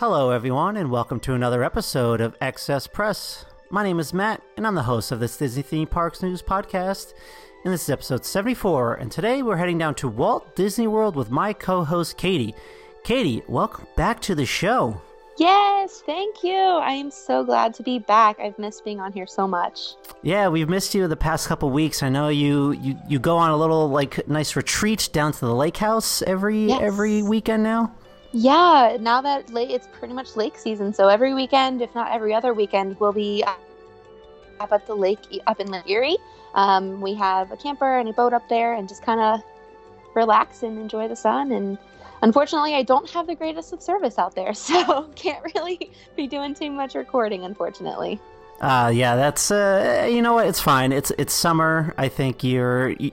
Hello, everyone, and welcome to another episode of Excess Press. My name is Matt, and I'm the host of this Disney Theme Parks News podcast. And this is episode 74, and today we're heading down to Walt Disney World with my co host, Katie. Katie, welcome back to the show. Yes, thank you. I am so glad to be back. I've missed being on here so much. Yeah, we've missed you the past couple weeks. I know you, you you go on a little like nice retreat down to the lake house every Yes. every weekend now. Yeah, now that late, it's pretty much lake season, so every weekend, if not every other weekend, we'll be up at the lake up in Lake Erie. Um, we have a camper and a boat up there, and just kind of relax and enjoy the sun. And unfortunately, I don't have the greatest of service out there, so can't really be doing too much recording. Unfortunately. Uh, yeah, that's uh, you know what? It's fine. It's it's summer. I think you're you,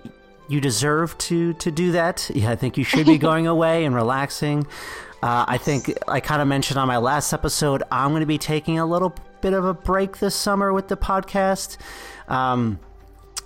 you deserve to to do that. Yeah, I think you should be going away and relaxing. Uh, I think I kind of mentioned on my last episode, I'm going to be taking a little bit of a break this summer with the podcast. Um,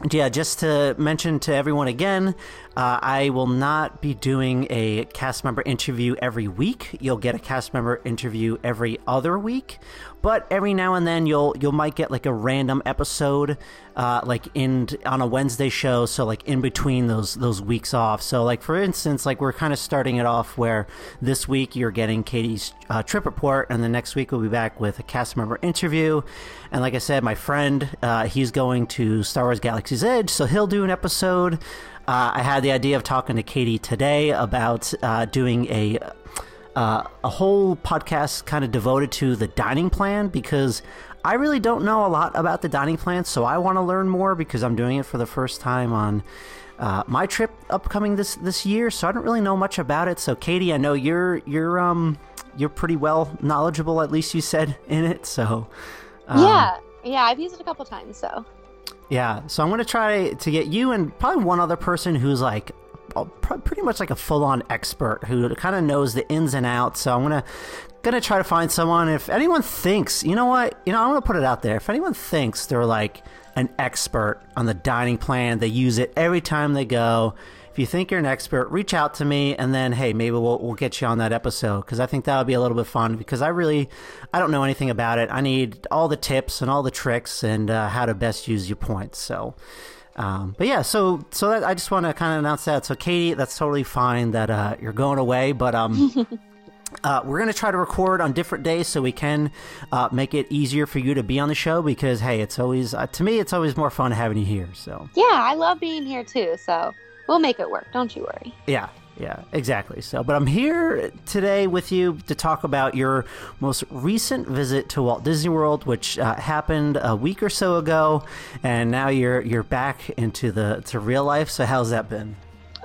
yeah, just to mention to everyone again, uh, I will not be doing a cast member interview every week. You'll get a cast member interview every other week, but every now and then you'll you might get like a random episode, uh, like in on a Wednesday show. So like in between those those weeks off. So like for instance, like we're kind of starting it off where this week you're getting Katie's uh, trip report, and the next week we'll be back with a cast member interview. And like I said, my friend, uh, he's going to Star Wars Galaxy's Edge, so he'll do an episode. Uh, I had the idea of talking to Katie today about uh, doing a uh, a whole podcast kind of devoted to the dining plan because I really don't know a lot about the dining plan, so I want to learn more because I'm doing it for the first time on uh, my trip upcoming this this year. So I don't really know much about it. So Katie, I know you're you're um you're pretty well knowledgeable, at least you said in it. So um, yeah, yeah, I've used it a couple times, so. yeah, so I'm gonna try to get you and probably one other person who's like pretty much like a full-on expert who kind of knows the ins and outs. So I'm gonna gonna try to find someone. If anyone thinks, you know what, you know, I'm gonna put it out there. If anyone thinks they're like an expert on the dining plan, they use it every time they go. If you think you're an expert, reach out to me, and then hey, maybe we'll we'll get you on that episode because I think that would be a little bit fun. Because I really, I don't know anything about it. I need all the tips and all the tricks and uh, how to best use your points. So. Um, but yeah, so so that I just want to kind of announce that. So Katie, that's totally fine that uh, you're going away, but um, uh, we're gonna try to record on different days so we can uh, make it easier for you to be on the show because hey, it's always uh, to me it's always more fun having you here. So Yeah, I love being here too, so we'll make it work. Don't you worry. yeah, yeah, exactly. So, but I'm here today with you to talk about your most recent visit to Walt Disney World, which uh, happened a week or so ago, and now you're you're back into the to real life. So, how's that been?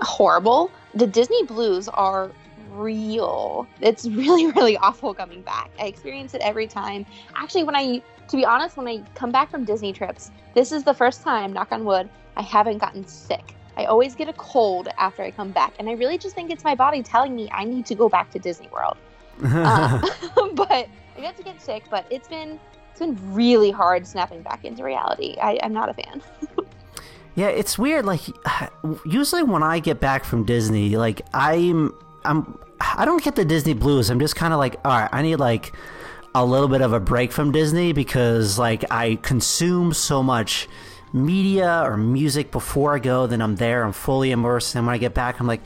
Horrible. The Disney blues are real. It's really, really awful coming back. I experience it every time. Actually, when I, to be honest, when I come back from Disney trips, this is the first time, knock on wood, I haven't gotten sick. I always get a cold after I come back, and I really just think it's my body telling me I need to go back to Disney World. Uh, but I got to get sick, but it's been it's been really hard snapping back into reality. I, I'm not a fan. Yeah, it's weird. Like, usually when I get back from Disney, like I'm, I'm, I don't get the Disney blues. I'm just kind of like, all right, I need like a little bit of a break from Disney because like I consume so much media or music before I go, then I'm there, I'm fully immersed. And when I get back, I'm like,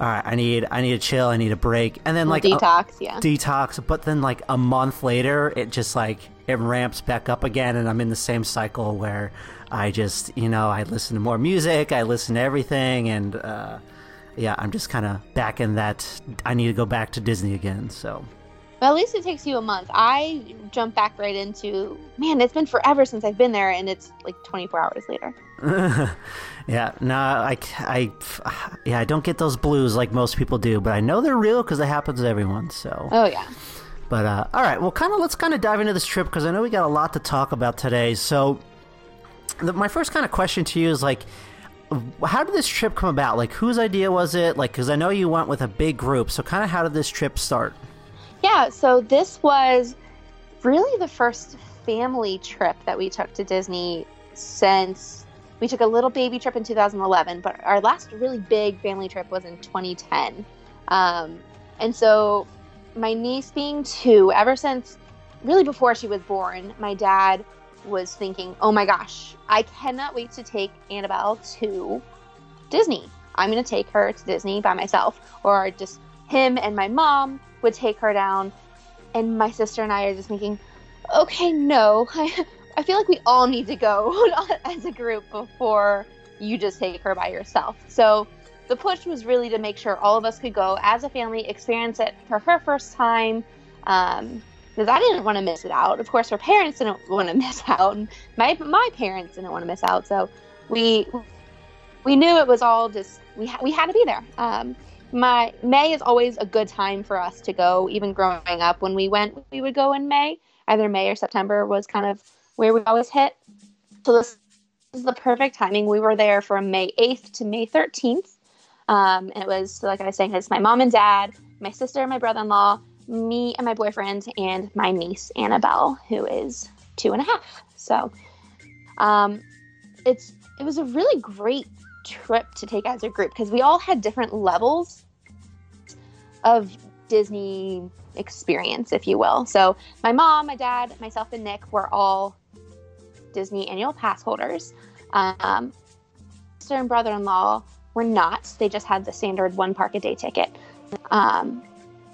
all right, I need I need a chill, I need a break, and then like detox, yeah, detox. But then like a month later, it just like it ramps back up again, and I'm in the same cycle where I just you know I listen to more music, I listen to everything, and uh, yeah, I'm just kind of back in that. I need to go back to Disney again. So. Well, at least it takes you a month. I jump back right into man. It's been forever since I've been there, and it's like 24 hours later. yeah, no, I, I, yeah, I don't get those blues like most people do, but I know they're real because it happens to everyone. So. Oh yeah. But uh, all right, well, kind of let's kind of dive into this trip because I know we got a lot to talk about today. So, the, my first kind of question to you is like, how did this trip come about? Like, whose idea was it? Like, because I know you went with a big group, so kind of how did this trip start? Yeah, so this was really the first family trip that we took to Disney since we took a little baby trip in 2011, but our last really big family trip was in 2010. Um, and so, my niece being two, ever since really before she was born, my dad was thinking, oh my gosh, I cannot wait to take Annabelle to Disney. I'm going to take her to Disney by myself, or just him and my mom would take her down. And my sister and I are just thinking, okay, no, I, I feel like we all need to go as a group before you just take her by yourself. So the push was really to make sure all of us could go as a family, experience it for her first time. Um, because I didn't want to miss it out. Of course, her parents didn't want to miss out, and my my parents didn't want to miss out. So we we knew it was all just we ha- we had to be there. Um, my May is always a good time for us to go. Even growing up, when we went, we would go in May. Either May or September was kind of where we always hit. So this is the perfect timing. We were there from May 8th to May 13th. Um, and it was, like I was saying, it's my mom and dad, my sister my brother in law, me and my boyfriend, and my niece, Annabelle, who is two and a half. So um, it's it was a really great trip to take as a group because we all had different levels of Disney experience, if you will. So my mom, my dad, myself, and Nick were all Disney annual pass holders. Um, sister and brother-in-law were not. They just had the standard one park a day ticket. Um,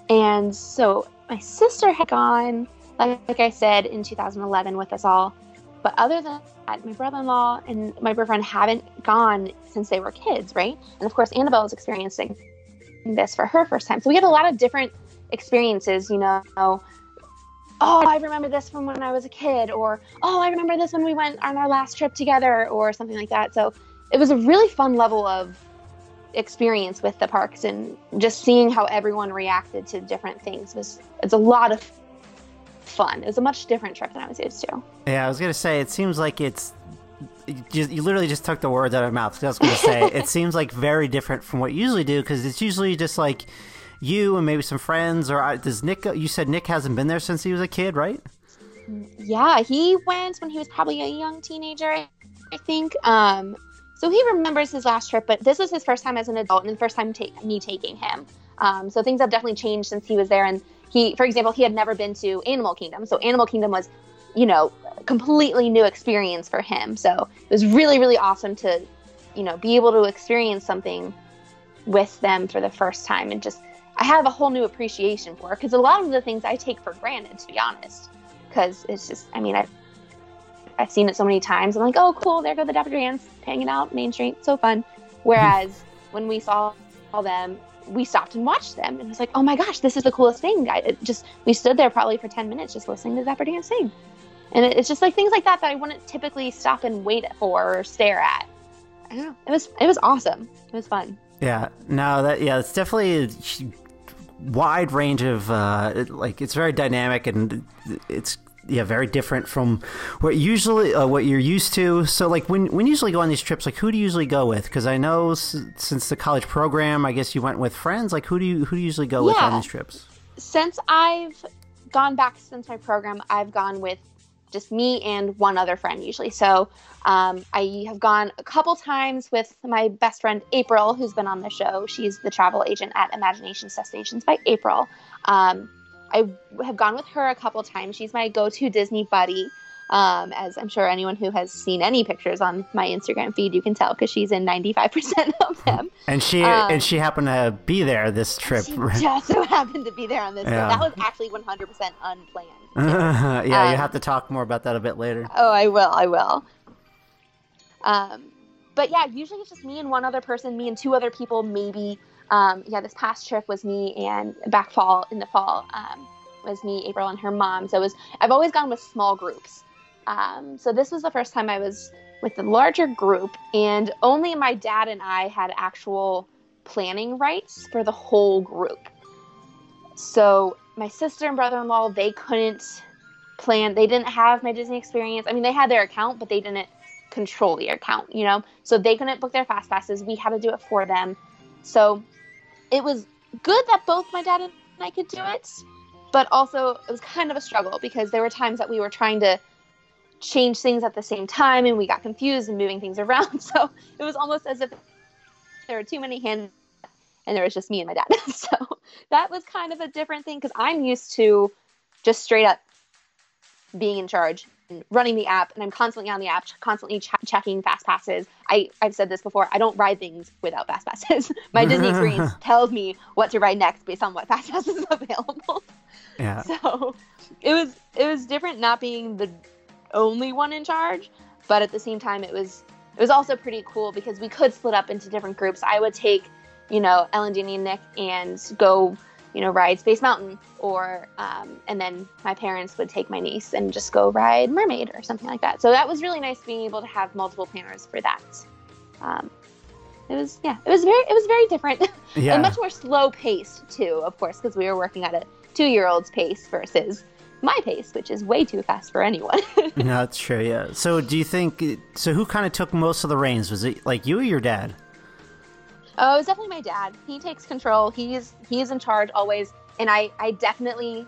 and so my sister had gone, like, like I said, in 2011 with us all. But other than that, my brother in law and my boyfriend haven't gone since they were kids, right? And of course, Annabelle is experiencing this for her first time. So we had a lot of different experiences, you know. Oh, I remember this from when I was a kid, or oh, I remember this when we went on our last trip together, or something like that. So it was a really fun level of experience with the parks and just seeing how everyone reacted to different things was it's a lot of fun. It was a much different trip than I was used to. Yeah, I was gonna say it seems like it's you, you literally just took the words out of my mouth. I was gonna say it seems like very different from what you usually do because it's usually just like you and maybe some friends or does Nick? You said Nick hasn't been there since he was a kid, right? Yeah, he went when he was probably a young teenager, I think. Um, so he remembers his last trip, but this was his first time as an adult and the first time ta- me taking him. Um, so things have definitely changed since he was there. And he, for example, he had never been to Animal Kingdom. So Animal Kingdom was, you know, completely new experience for him. So it was really, really awesome to, you know, be able to experience something with them for the first time and just I have a whole new appreciation for because a lot of the things I take for granted, to be honest, because it's just, I mean, I I've seen it so many times. I'm like, oh, cool, there go the Dapper Dans hanging out Main Street, so fun. Whereas when we saw all them, we stopped and watched them, and it was like, oh my gosh, this is the coolest thing. I it just we stood there probably for ten minutes just listening to Dapper Dan sing, and it, it's just like things like that that I wouldn't typically stop and wait for or stare at. I don't know. It was it was awesome. It was fun. Yeah. No. That yeah. It's definitely a wide range of uh, like it's very dynamic and it's yeah, very different from what usually uh, what you're used to. So, like when when you usually go on these trips, like who do you usually go with? Because I know s- since the college program, I guess you went with friends. Like who do you who do you usually go yeah. with on these trips? Since I've gone back since my program, I've gone with just me and one other friend usually. So um, I have gone a couple times with my best friend April, who's been on the show. She's the travel agent at Imagination Destinations by April. Um, I have gone with her a couple times. She's my go-to Disney buddy. Um, as I'm sure anyone who has seen any pictures on my Instagram feed, you can tell because she's in 95% of them. And she Um, and she happened to be there this trip. She just so happened to be there on this. trip. Yeah. That was actually 100% unplanned. yeah, you Um, have to talk more about that a bit later. Oh, I will. I will. Um, but yeah, usually it's just me and one other person, me and two other people, maybe. Um, yeah, this past trip was me and back fall in the fall um, was me, April, and her mom. So it was I've always gone with small groups. Um, so this was the first time I was with the larger group, and only my dad and I had actual planning rights for the whole group. So my sister and brother-in-law they couldn't plan. They didn't have my Disney experience. I mean, they had their account, but they didn't control the account. You know, so they couldn't book their fast passes. We had to do it for them. So it was good that both my dad and I could do it, but also it was kind of a struggle because there were times that we were trying to change things at the same time and we got confused and moving things around. So it was almost as if there were too many hands and there was just me and my dad. so that was kind of a different thing because I'm used to just straight up being in charge running the app and I'm constantly on the app, constantly ch- checking fast passes. I, I've said this before, I don't ride things without fast passes. my Disney experience tells me what to ride next based on what fast pass is available. Yeah. So it was it was different not being the only one in charge, but at the same time it was it was also pretty cool because we could split up into different groups. I would take, you know, Ellen, Danny, and Nick and go, you know, ride Space Mountain, or um, and then my parents would take my niece and just go ride Mermaid or something like that. So that was really nice being able to have multiple planners for that. Um, it was yeah, it was very it was very different Yeah. and much more slow paced too, of course, because we were working at a two year old's pace versus my pace, which is way too fast for anyone. no, that's true. Yeah. So, do you think? So, who kind of took most of the reins? Was it like you or your dad? Oh, it was definitely my dad. He takes control. He's he's in charge always, and I I definitely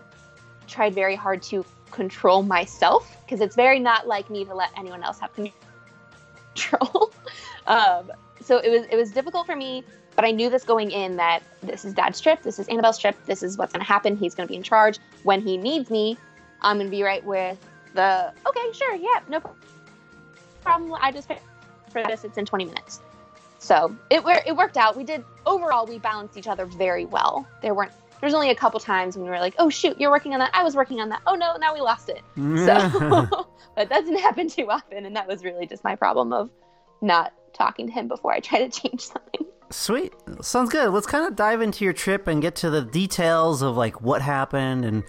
tried very hard to control myself because it's very not like me to let anyone else have control. um, so it was it was difficult for me, but I knew this going in that this is Dad's trip, this is Annabelle's trip, this is what's going to happen. He's going to be in charge when he needs me. I'm going to be right with the okay, sure, yeah, no problem. I just for this. It's in 20 minutes. So it it worked out. We did overall we balanced each other very well. There weren't there's only a couple times when we were like, oh shoot, you're working on that. I was working on that. Oh no, now we lost it. Mm. So, but that doesn't happen too often, and that was really just my problem of not talking to him before I try to change something. Sweet. Sounds good. Let's kind of dive into your trip and get to the details of like what happened and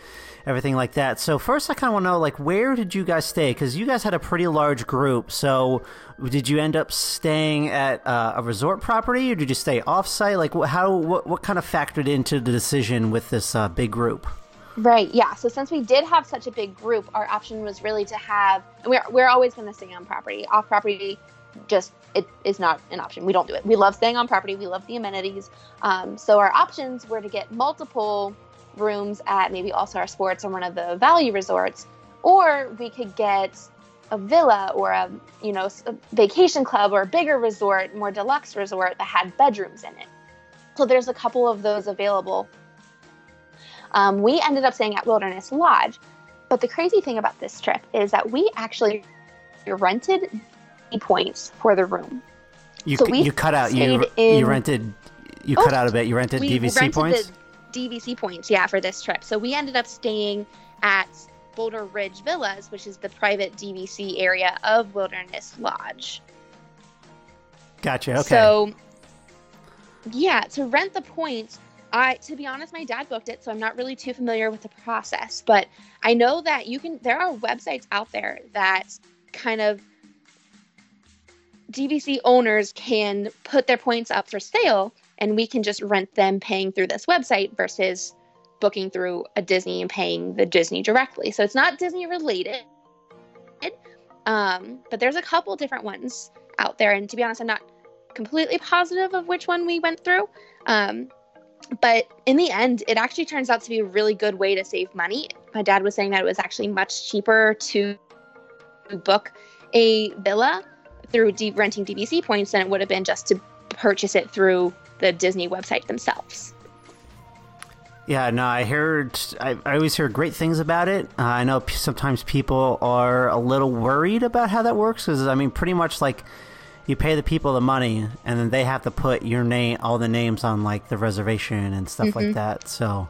everything like that. So first I kind of want to know like where did you guys stay cuz you guys had a pretty large group. So did you end up staying at uh, a resort property or did you stay off-site? Like how what what kind of factored into the decision with this uh, big group? Right. Yeah. So since we did have such a big group, our option was really to have. We're we're always going to stay on property. Off property, just it is not an option. We don't do it. We love staying on property. We love the amenities. Um, so our options were to get multiple rooms at maybe All Star Sports or one of the value resorts, or we could get a villa or a you know a vacation club or a bigger resort, more deluxe resort that had bedrooms in it. So there's a couple of those available um, we ended up staying at Wilderness Lodge. But the crazy thing about this trip is that we actually rented points for the room. You So you cut out you you rented you Oh, cut out a bit. You rented DVC rented points? the DVC points, yeah, for this trip. So we ended up staying at Boulder Ridge Villas, which is the private DVC area of Wilderness Lodge. Gotcha. Okay. So, yeah, to rent the points, I to be honest, my dad booked it, so I'm not really too familiar with the process. But I know that you can. There are websites out there that kind of DVC owners can put their points up for sale, and we can just rent them paying through this website versus booking through a Disney and paying the Disney directly. So it's not Disney related. Um, but there's a couple different ones out there, and to be honest, I'm not completely positive of which one we went through. Um, but in the end, it actually turns out to be a really good way to save money. My dad was saying that it was actually much cheaper to book a villa through renting DVC points than it would have been just to purchase it through the Disney website themselves. Yeah, no, I heard. I, I always hear great things about it. Uh, I know p- sometimes people are a little worried about how that works because I mean, pretty much like you pay the people the money and then they have to put your name, all the names on like the reservation and stuff like that. So,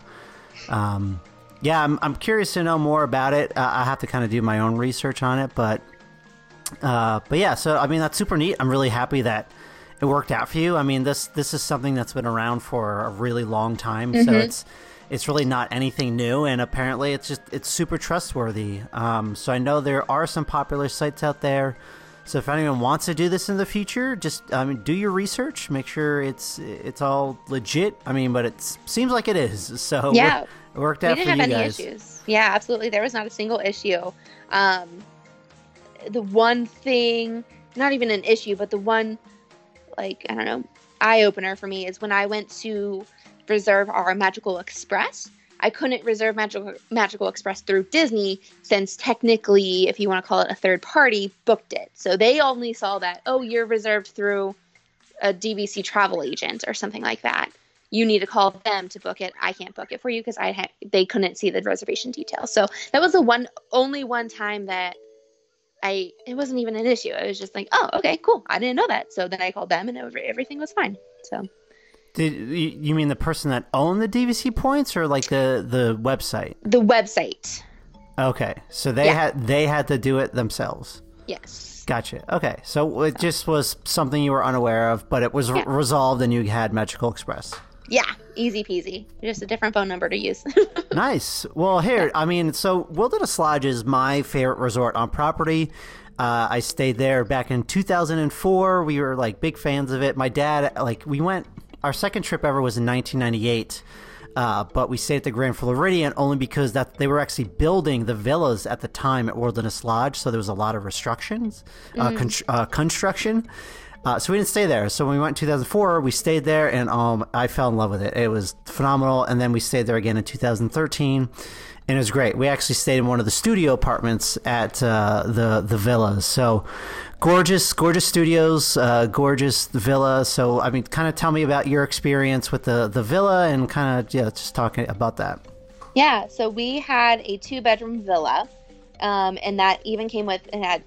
um, yeah, I'm I'm curious to know more about it. Uh, I have to kind of do my own research on it, but uh, but yeah, so I mean that's super neat. I'm really happy that it worked out for you. I mean this this is something that's been around for a really long time, so it's it's really not anything new, and apparently it's just it's super trustworthy. Um, so I know there are some popular sites out there. So if anyone wants to do this in the future, just I mean do your research, make sure it's it's all legit. I mean, but it seems like it is. So Yeah. it worked out. we didn't for have you any guys. issues. Yeah, absolutely. There was not a single issue. Um, the one thing, not even an issue, but the one, like, I don't know, eye opener for me is when I went to reserve our Magical Express. I couldn't reserve Magical Magical Express through Disney since technically, if you want to call it a third party, booked it. So they only saw that, oh, you're reserved through a DVC travel agent or something like that. You need to call them to book it. I can't book it for you because I had they couldn't see the reservation details. So that was the one only one time that I it wasn't even an issue. It was just like, oh, okay, cool. I didn't know that. So then I called them and everything was fine. So Did you mean the person that owned the DVC points or like the the website? the website, Okay, so they Yeah. had they had to do it themselves. yes, Gotcha. Okay, so it just was something you were unaware of, but it was Yeah. resolved and you had Magical Express. Yeah, easy peasy. Just a different phone number to use. Nice. Well, here, I mean, so Wilderness Lodge is my favorite resort on property. Uh, I stayed there back in 2004. We were like big fans of it. My dad, like, we went, our second trip ever was in 1998. Uh, but we stayed at the Grand Floridian only because that they were actually building the villas at the time at Wilderness Lodge, so there was a lot of restrictions, uh, con- uh, construction. Uh, so we didn't stay there. So when we went in 2004, we stayed there, and um, I fell in love with it. It was phenomenal. And then we stayed there again in 2013, and it was great. We actually stayed in one of the studio apartments at uh, the the villas. So gorgeous, gorgeous studios, uh, gorgeous villa. So I mean, kind of tell me about your experience with the the villa, and kind of yeah, just talking about that. Yeah, so we had a two bedroom villa, um, and that even came with it had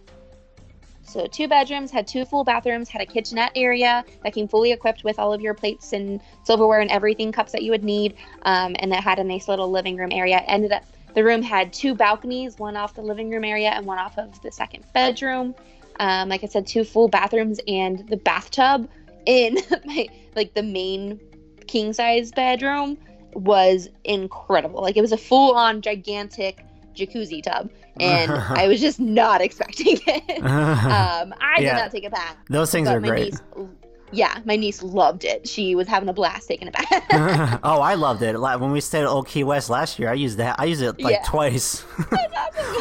so two bedrooms, had two full bathrooms, had a kitchenette area that came fully equipped with all of your plates and silverware and everything, cups that you would need, um, and that had a nice little living room area. Ended up the room had two balconies, one off the living room area and one off of the second bedroom. Um, like I said, two full bathrooms and the bathtub in my like the main king size bedroom was incredible. Like it was a full on gigantic jacuzzi tub, and I was just not expecting it. um, I did not take a bath. Those things are great. Niece, yeah, my niece loved it. She was having a blast taking a bath. oh, I loved it. When we stayed at Old Key West last year, I used that. I used it like Yeah. twice.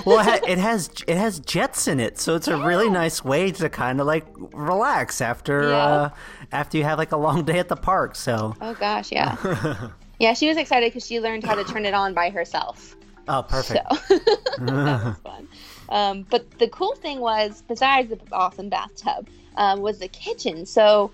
well, it, ha- it has it has jets in it, so it's a really nice way to kind of like relax after Yeah. uh, after you have like a long day at the park. So, oh gosh, yeah, yeah. She was excited because she learned how to turn it on by herself. Oh, perfect. So that was fun. Um, but the cool thing was, besides the awesome bathtub, um, was the kitchen. So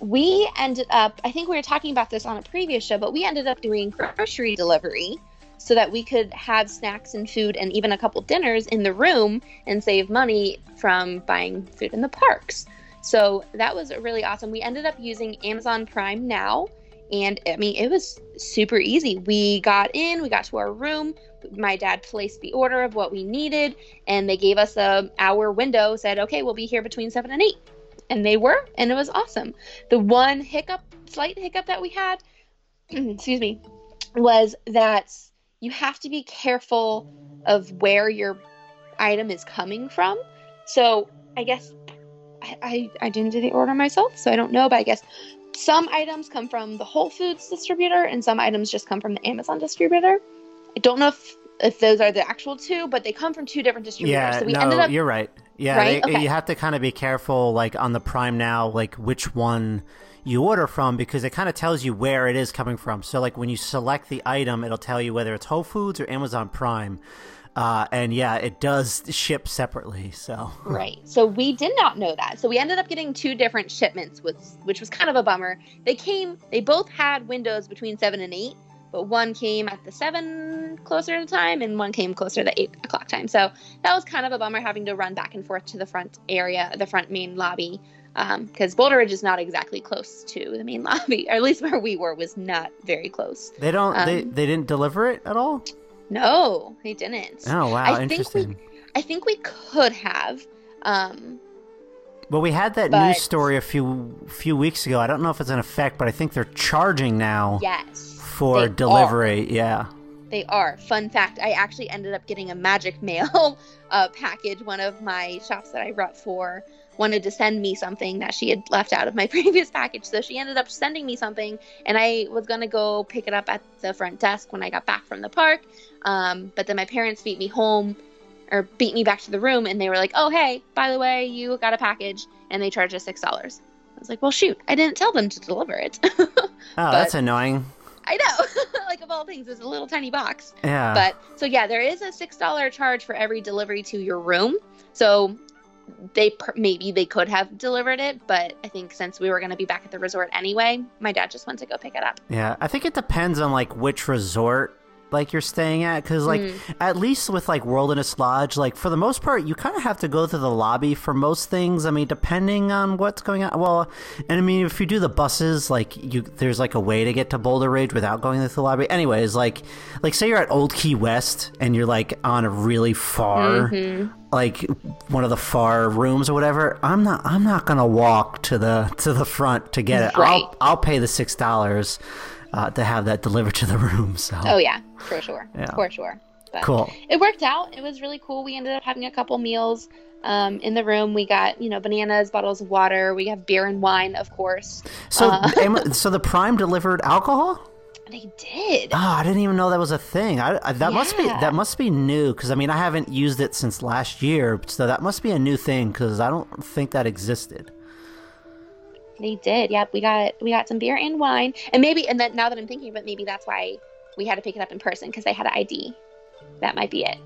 we ended up, I think we were talking about this on a previous show, but we ended up doing grocery delivery so that we could have snacks and food and even a couple dinners in the room and save money from buying food in the parks. So that was really awesome. We ended up using Amazon Prime now. And I mean, it was super easy. We got in, we got to our room. My dad placed the order of what we needed, and they gave us a hour window. Said, "Okay, we'll be here between seven and eight. and they were, and it was awesome. The one hiccup, slight hiccup that we had, excuse me, was that you have to be careful of where your item is coming from. So I guess I, I, I didn't do the order myself, so I don't know, but I guess some items come from the Whole Foods distributor and some items just come from the Amazon distributor. I don't know if if those are the actual two, but they come from two different distributors. Yeah, so we no, ended up you're right. Yeah, Right? they- Okay. you have to kind of be careful, like on the Prime now, like which one you order from because it kind of tells you where it is coming from. So, like when you select the item, it'll tell you whether it's Whole Foods or Amazon Prime. Uh, and yeah, it does ship separately. So, Right. So we did not know that. So we ended up getting two different shipments, with, which was kind of a bummer. They came, they both had windows between seven and eight, but one came at the seven closer to time, and one came closer to the eight o'clock time. So that was kind of a bummer having to run back and forth to the front area, the front main lobby, because um, Boulder Ridge is not exactly close to the main lobby, or at least where we were was not very close. They don't. Um, they they didn't deliver it at all. No, they didn't. Oh wow, I interesting. Think we, I think we could have. Um, well, we had that but, news story a few few weeks ago. I don't know if it's in effect, but I think they're charging now. Yes. For delivery, are. yeah. They are. Fun fact: I actually ended up getting a Magic Mail uh, package. One of my shops that I rep for wanted to send me something that she had left out of my previous package. So she ended up sending me something, and I was going to go pick it up at the front desk when I got back from the park. Um, but then my parents beat me home or beat me back to the room, and they were like, oh, hey, by the way, you got a package, and they charged us $6. I was like, well, shoot, I didn't tell them to deliver it. oh, that's annoying. I know. like of all things, it's a little tiny box. Yeah. But so yeah, there is a six dollar charge for every delivery to your room. So they maybe they could have delivered it, but I think since we were going to be back at the resort anyway, my dad just went to go pick it up. Yeah, I think it depends on like which resort like you're staying at because like mm. at least with like wilderness lodge like for the most part you kind of have to go to the lobby for most things i mean depending on what's going on well and i mean if you do the buses like you there's like a way to get to boulder ridge without going to the lobby anyways like like say you're at old key west and you're like on a really far mm-hmm. like one of the far rooms or whatever i'm not i'm not gonna walk to the to the front to get it right. i'll i'll pay the six dollars uh, to have that delivered to the room. So. Oh yeah, for sure, yeah. for sure. But cool. It worked out. It was really cool. We ended up having a couple meals um, in the room. We got you know bananas, bottles of water. We have beer and wine, of course. So, uh, so the Prime delivered alcohol. They did. Oh, I didn't even know that was a thing. I, I that yeah. must be that must be new because I mean I haven't used it since last year, so that must be a new thing because I don't think that existed. They did. Yep, we got we got some beer and wine, and maybe and then now that I'm thinking of it, maybe that's why we had to pick it up in person because they had an ID. That might be it.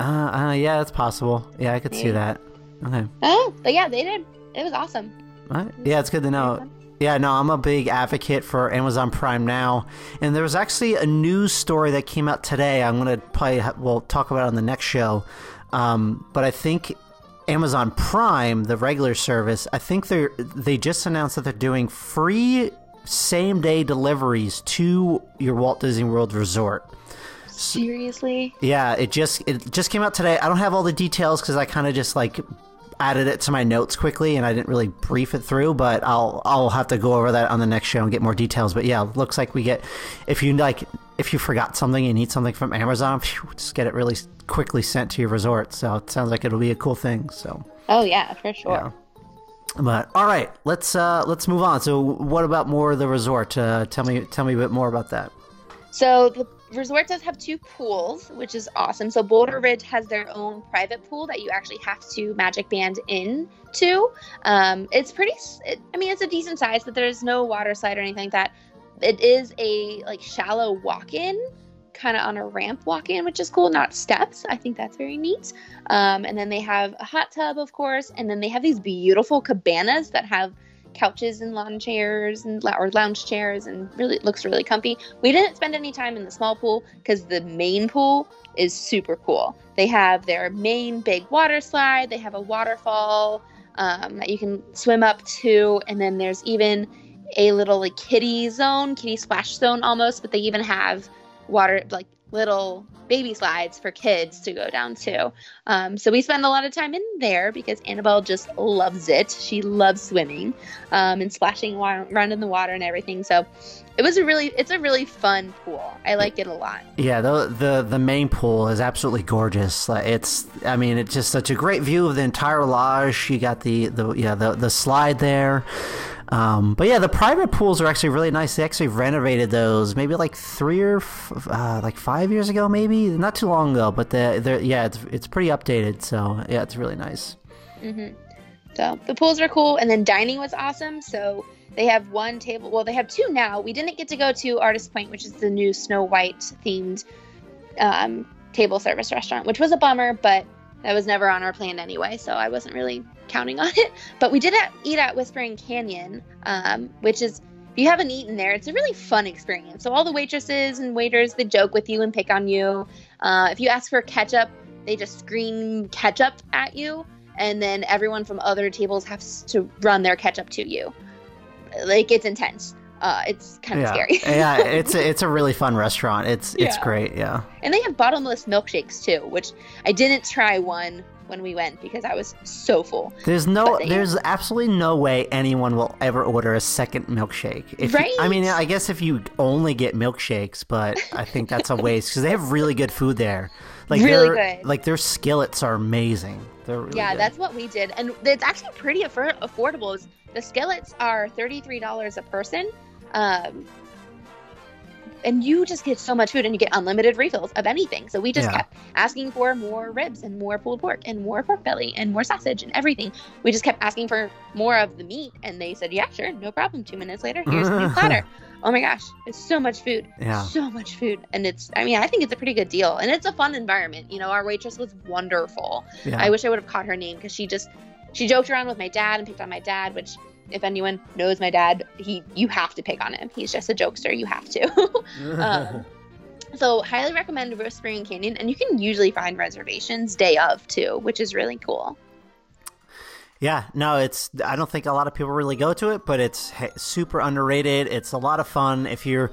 Uh, uh yeah, that's possible. Yeah, I could maybe. see that. Okay. Oh, but yeah, they did. It was awesome. Right. Yeah, it's good to know. Yeah, no, I'm a big advocate for Amazon Prime now, and there was actually a news story that came out today. I'm gonna probably we'll talk about it on the next show, um, but I think Amazon Prime, the regular service, I think they they just announced that they're doing free same day deliveries to your Walt Disney World resort. Seriously? Yeah, it just it just came out today. I don't have all the details because I kind of just like added it to my notes quickly and I didn't really brief it through, but I'll I'll have to go over that on the next show and get more details. But yeah, looks like we get if you like if you forgot something and need something from Amazon, phew, just get it really quickly sent to your resort. So it sounds like it'll be a cool thing. So Oh yeah, for sure. Yeah. But all right, let's uh let's move on. So what about more of the resort? Uh, tell me tell me a bit more about that. So the resort does have two pools, which is awesome. So Boulder Ridge has their own private pool that you actually have to magic band in to. Um, it's pretty. It, I mean, it's a decent size, but there's no water slide or anything like that. It is a like shallow walk-in, kind of on a ramp walk-in, which is cool. Not steps. I think that's very neat. Um, and then they have a hot tub, of course, and then they have these beautiful cabanas that have couches and lawn chairs and or lounge chairs and really it looks really comfy. We didn't spend any time in the small pool because the main pool is super cool. They have their main big water slide. They have a waterfall um, that you can swim up to, and then there's even a little like kiddie zone, kiddie splash zone almost. But they even have water like little baby slides for kids to go down to. Um, so we spend a lot of time in there because Annabelle just loves it. She loves swimming um, and splashing around in the water and everything. So it was a really, it's a really fun pool. I like it a lot. Yeah, the the the main pool is absolutely gorgeous. It's, I mean, it's just such a great view of the entire lodge. You got the the yeah the the slide there. Um, but yeah, the private pools are actually really nice. They actually renovated those maybe like three or f- uh, like five years ago, maybe not too long ago. But the, they're, yeah, it's it's pretty updated. So yeah, it's really nice. Mm-hmm. So the pools are cool, and then dining was awesome. So they have one table. Well, they have two now. We didn't get to go to Artist Point, which is the new Snow White themed um, table service restaurant, which was a bummer, but that was never on our plan anyway, so I wasn't really counting on it. But we did eat at Whispering Canyon, um, which is if you haven't eaten there, it's a really fun experience. So all the waitresses and waiters they joke with you and pick on you. Uh, if you ask for ketchup, they just scream ketchup at you, and then everyone from other tables has to run their ketchup to you. Like it's intense. Uh, it's kind of yeah. scary. yeah, it's a, it's a really fun restaurant. It's it's great. Yeah. And they have bottomless milkshakes too, which I didn't try one when we went because I was so full. There's no, they- there's absolutely no way anyone will ever order a second milkshake. If you- I mean, I guess if you only get milkshakes, but I think that's a waste because they have really good food there. Like Really their, good. Like their skillets are amazing. They're really yeah, good. that's what we did, and it's actually pretty affor- affordable. The skillets are thirty three dollars a person, um, and you just get so much food, and you get unlimited refills of anything. So we just Yeah. kept asking for more ribs and more pulled pork and more pork belly and more sausage and everything. We just kept asking for more of the meat, and they said, "Yeah, sure, no problem." Two minutes later, here's the new platter. Oh my gosh, it's so much food. Yeah. So much food. And it's, I mean, I think it's a pretty good deal. And it's a fun environment. You know, our waitress was wonderful. Yeah. I wish I would have caught her name because she just, she joked around with my dad and picked on my dad, which, if anyone knows my dad, he, you have to pick on him. He's just a jokester. You have to. um, so, highly recommend Whispering Canyon. And you can usually find reservations day of too, which is really cool. Yeah, no, it's. I don't think a lot of people really go to it, but it's super underrated. It's a lot of fun. If you're,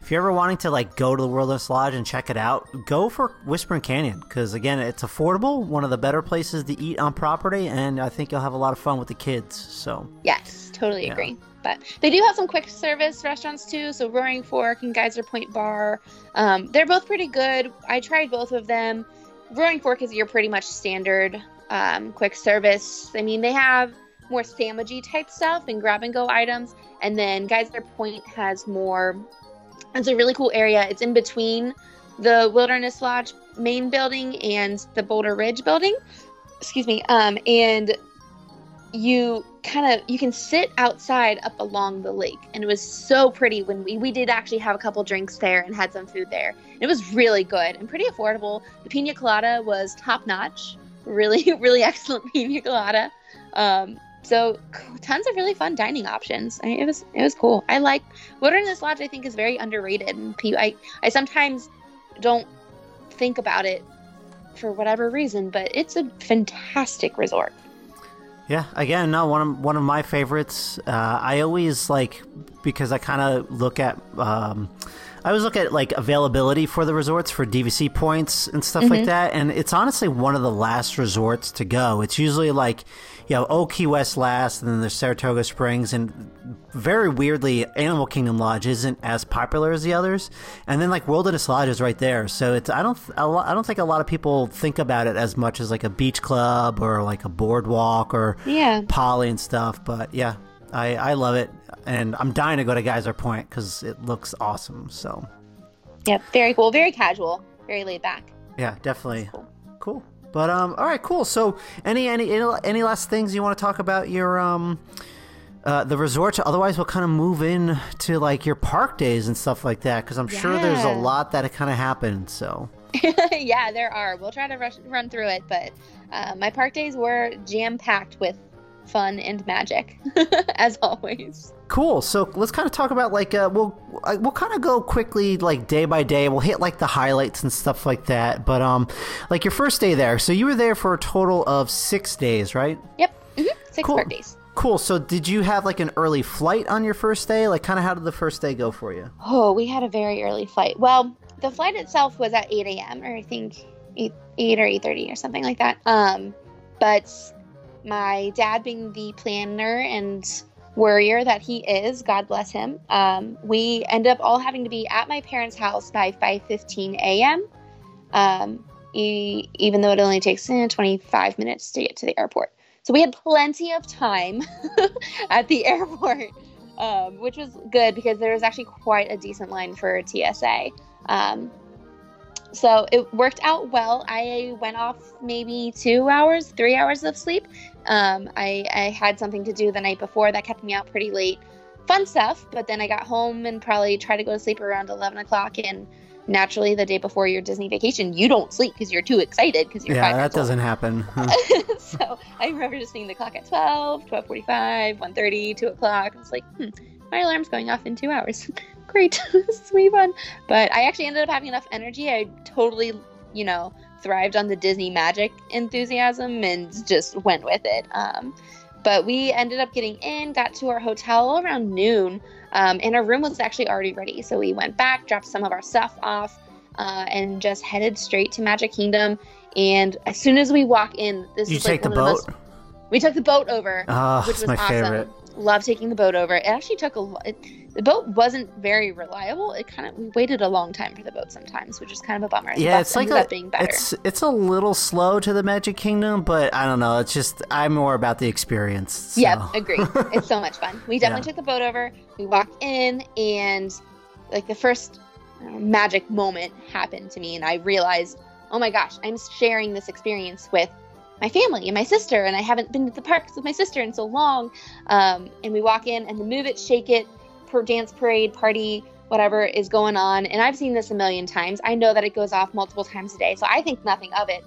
if you're ever wanting to like go to the Wilderness Lodge and check it out, go for Whispering Canyon because again, it's affordable. One of the better places to eat on property, and I think you'll have a lot of fun with the kids. So Yes, totally Yeah. agree. But they do have some quick service restaurants too. So Roaring Fork and Geyser Point Bar, um, they're both pretty good. I tried both of them. Roaring Fork is your pretty much standard um, quick service. I mean, they have more sandwichy type stuff and grab and go items, and then Geyser Point has more. It's a really cool area. It's in between the Wilderness Lodge main building and the Boulder Ridge building. Excuse me. Um, and you kind of you can sit outside up along the lake and it was so pretty when we we did actually have a couple drinks there and had some food there it was really good and pretty affordable the pina colada was top notch really really excellent pina colada um so tons of really fun dining options I mean, it was it was cool i like wilderness lodge i think is very underrated i i sometimes don't think about it for whatever reason but it's a fantastic resort yeah, again, no one of one of my favorites. Uh, I always like because I kind of look at. Um, I always look at like availability for the resorts for DVC points and stuff like mm-hmm. that, and it's honestly one of the last resorts to go. It's usually like, you know, Old Key West last, and then there's Saratoga Springs, and very weirdly, Animal Kingdom Lodge isn't as popular as the others, and then like Wilderness Lodge is right there. So it's I don't a lo- I don't think a lot of people think about it as much as like a beach club or like a boardwalk or yeah Poly and stuff. But yeah, I I love it, and I'm dying to go to Geyser Point because it looks awesome. So Yep, very cool, very casual, very laid back. yeah, definitely Cool. cool. But um, all right, cool. So any any any, last things you want to talk about your um. Uh, the resort? Otherwise, we'll kind of move in to like your park days and stuff like that because I'm sure there's a lot that kind of happened. So yeah, there are. We'll try to rush, run through it, but uh, my park days were jam packed with fun and magic, as always. Cool. So let's kind of talk about like uh, we'll uh, we'll kind of go quickly like day by day. We'll hit like the highlights and stuff like that. But um, like your first day there. So you were there for a total of six days, right? Yep, hmm six Cool. days. Cool. So did you have like an early flight on your first day? Like, kind of how did the first day go for you? Oh, we had a very early flight. Well, the flight itself was at 8 a.m. or I think 8, 8 or 8.30 or something like that. Um, but my dad being the planner and worrier that he is, God bless him, um, we end up all having to be at my parents' house by 5.15 a.m., um, e- even though it only takes eh, 25 minutes to get to the airport. So we had plenty of time at the airport um, which was good because there was actually quite a decent line for TSA. So it worked out well. I went off maybe two hours, three hours of sleep. Um, I, I had something to do the night before that kept me out pretty late. Fun stuff, but then I got home and probably tried to go to sleep around 11 o'clock. And naturally, the day before your Disney vacation, you don't sleep because you're too excited because you're yeah, five that doesn't happen. so I remember just seeing the clock at 12, 12.45, 1.30, 2 o'clock. I was like, hmm, my alarm's going off in two hours. Great, this is really fun. But I actually ended up having enough energy. I totally, you know, thrived on the Disney magic enthusiasm and just went with it. Um, but we ended up getting in, got to our hotel around noon, um, and our room was actually already ready. So we went back, dropped some of our stuff off, uh, and just headed straight to Magic Kingdom. And as soon as we walk in, this you is take like the one boat. of the most we took the boat over, Oh, which was my awesome. favorite. Love taking the boat over. It actually took a lo- it, the boat wasn't very reliable. It kind of we waited a long time for the boat sometimes, which is kind of a bummer. Yeah, it's like a, being better. it's it's a little slow to the Magic Kingdom, but I don't know. It's just I'm more about the experience. So. Yep, agree. it's so much fun. We definitely Yeah. took the boat over. We walked in, and like the first uh, magic moment happened to me, and I realized, oh my gosh, I'm sharing this experience with my family and my sister, and I haven't been to the parks with my sister in so long. Um, and we walk in, and the Move It, Shake It, per dance parade party. Whatever is going on, and I've seen this a million times. I know that it goes off multiple times a day, so I think nothing of it.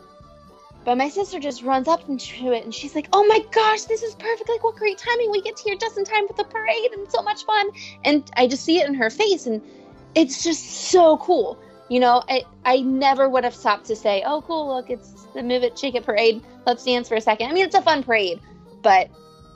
But my sister just runs up into it and she's like, Oh my gosh, this is perfect. Like, what great timing. We get here just in time for the parade and so much fun. And I just see it in her face and it's just so cool. You know, I, I never would have stopped to say, Oh, cool, look, it's the Move It, Shake It parade. Let's dance for a second. I mean, it's a fun parade, but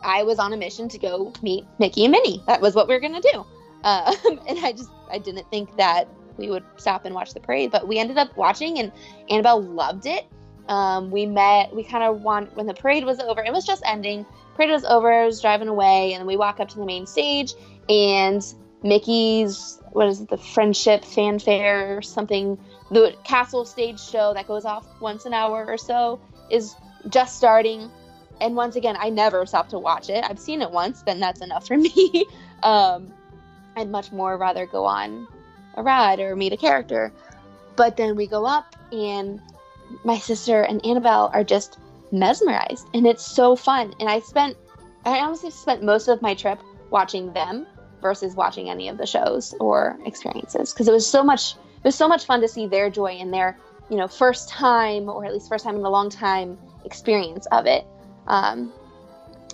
I was on a mission to go meet Mickey and Minnie. That was what we were going to do. Um, and I just, I didn't think that we would stop and watch the parade, but we ended up watching and Annabelle loved it um, we met we kind of want when the parade was over it was just ending parade was over I was driving away and we walk up to the main stage and mickey's what is it the friendship fanfare or something. The castle stage show that goes off once an hour or so is just starting. And once again i never stop to watch it. I've seen it once then that's enough for me. Um, i'd much more rather go on a ride or meet a character. But then we go up and my sister and Annabelle are just mesmerized and it's so fun. And I spent I honestly spent most of my trip watching them versus watching any of the shows or experiences because it was so much it was so much fun to see their joy in their you know first time or at least first time in a long time experience of it. Um,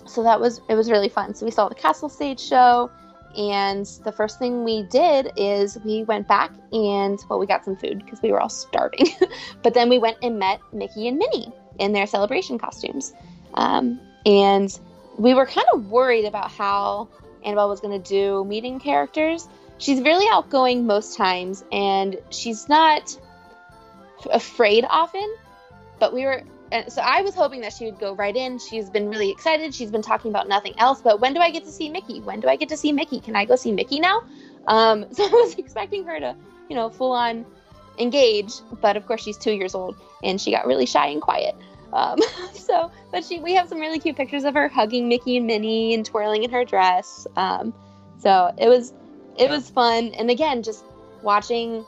so that was it was really fun. So we saw the castle stage show and the first thing we did is we went back and well we got some food because we were all starving but then we went and met mickey and minnie in their celebration costumes um, and we were kind of worried about how annabelle was going to do meeting characters she's really outgoing most times and she's not afraid often but we were so I was hoping that she would go right in. She's been really excited. She's been talking about nothing else. But when do I get to see Mickey? When do I get to see Mickey? Can I go see Mickey now? Um, so I was expecting her to, you know, full on engage. But of course, she's two years old and she got really shy and quiet. Um, so, but she, we have some really cute pictures of her hugging Mickey and Minnie and twirling in her dress. Um, so it was, it was fun. And again, just watching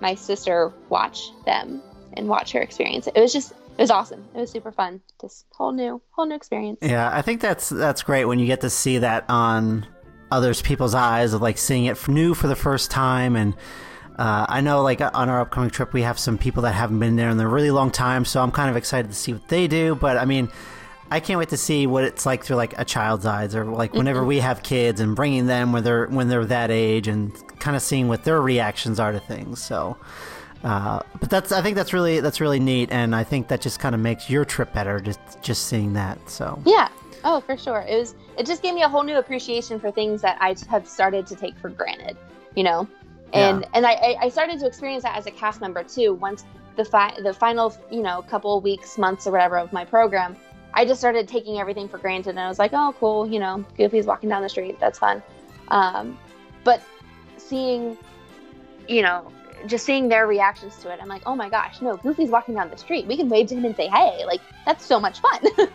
my sister watch them and watch her experience. It was just it was awesome. It was super fun. Just whole new whole new experience. Yeah, I think that's that's great when you get to see that on others people's eyes of like seeing it new for the first time and uh, I know like on our upcoming trip we have some people that haven't been there in a really long time so I'm kind of excited to see what they do but I mean I can't wait to see what it's like through like a child's eyes or like whenever we have kids and bringing them when they're when they're that age and kind of seeing what their reactions are to things so uh, but that's I think that's really that's really neat and I think that just kind of makes your trip better just just seeing that so Yeah. Oh, for sure. It was. It just gave me a whole new appreciation for things that I have started to take for granted. You know, and Yeah. and I- I started to experience that as a cast member too. Once the fi- the final you know couple weeks, months, or whatever of my program, I just started taking everything for granted, and I was like, oh, cool. You know, Goofy's walking down the street. That's fun. Um, but seeing, you know. Just seeing their reactions to it, I'm like, oh my gosh, no, Goofy's walking down the street. We can wave to him and say, hey, like, that's so much fun. it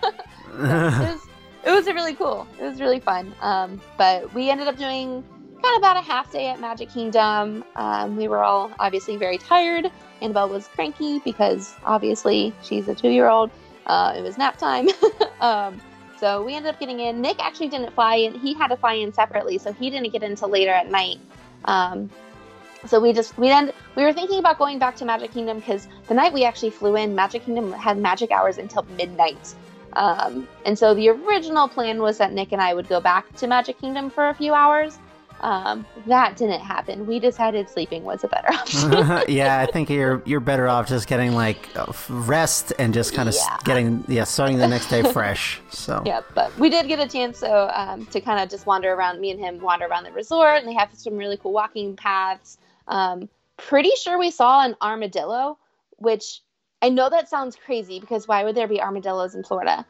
was it was really cool. It was really fun. Um, but we ended up doing of about a half day at Magic Kingdom. Um, we were all obviously very tired. Annabelle was cranky because obviously she's a two year old. Uh, it was nap time. um, so we ended up getting in. Nick actually didn't fly in. He had to fly in separately, so he didn't get in until later at night. Um, so we just we then we were thinking about going back to Magic Kingdom because the night we actually flew in, Magic Kingdom had magic hours until midnight. Um, and so the original plan was that Nick and I would go back to Magic Kingdom for a few hours. Um, that didn't happen. We decided sleeping was a better option. yeah, I think you're you're better off just getting like uh, rest and just kind of Yeah. getting yeah, starting the next day fresh. So yeah, but we did get a chance so um, to kind of just wander around. Me and him wander around the resort, and they have some really cool walking paths. Um, pretty sure we saw an armadillo, which I know that sounds crazy because why would there be armadillos in Florida?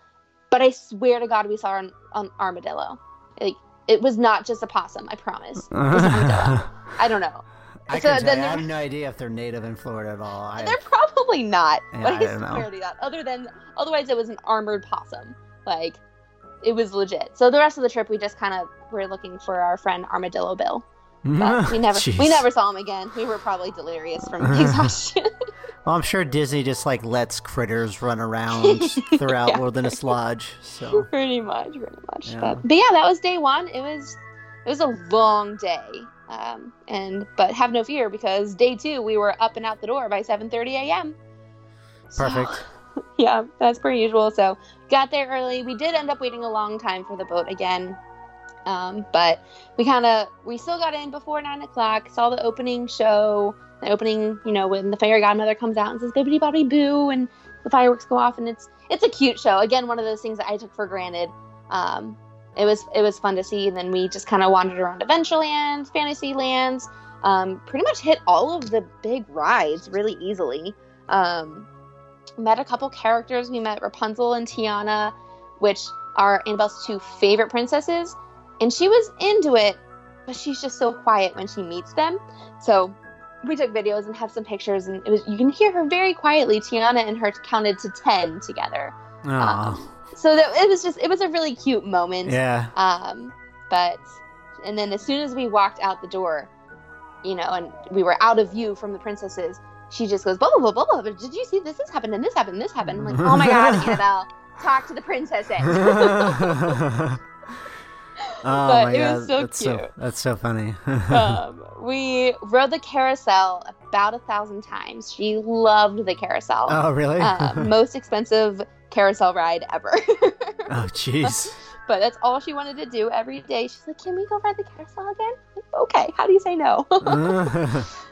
But I swear to God, we saw an, an armadillo. Like it was not just a possum. I promise. It was an armadillo. I don't know. I, So can tell you, I have no idea if they're native in Florida at all. I, They're probably not, Yeah, but I I, don't know. swear to God. Other than, otherwise, it was an armored possum. Like, it was legit. So the rest of the trip, we just kind of were looking for our friend Armadillo Bill, but we never, we never saw him again. We were probably delirious from exhaustion. Well, I'm sure Disney just like lets critters run around throughout Yeah. Wilderness Lodge. So pretty much, pretty much. Yeah. But, but yeah, that was day one. It was, it was a long day. Um, and but have no fear because day two we were up and out the door by 7:30 a.m. So- perfect. yeah, that's per usual. So got there early. We did end up waiting a long time for the boat again, um, but we kind of we still got in before nine o'clock. Saw the opening show. The opening, you know, when the fairy godmother comes out and says "Bibbidi Bobbidi Boo" and the fireworks go off, and it's it's a cute show. Again, one of those things that I took for granted. Um, it was it was fun to see, and then we just kind of wandered around Adventureland, Fantasylands. Um, pretty much hit all of the big rides really easily. Um, met a couple characters. We met Rapunzel and Tiana, which are Annabelle's two favorite princesses, and she was into it, but she's just so quiet when she meets them. So we took videos and have some pictures, and it was you can hear her very quietly. Tiana and her counted to ten together. Oh, So that it was just it was a really cute moment. yeah. Um, but and then as soon as we walked out the door, you know, and we were out of view from the princesses, she just goes, blah blah blah blah. blah. Did you see this? This happened and this happened. And this happened. I'm like, oh my god, Annabelle, talk to the princesses. oh But my it god, was so that's so cute. that's so funny. um, we rode the carousel about a thousand times. She loved the carousel. oh really? Uh, most expensive carousel ride ever. oh jeez. but that's all she wanted to do every day. She's like, "Can we go ride the carousel again?" Like, okay, how do you say no?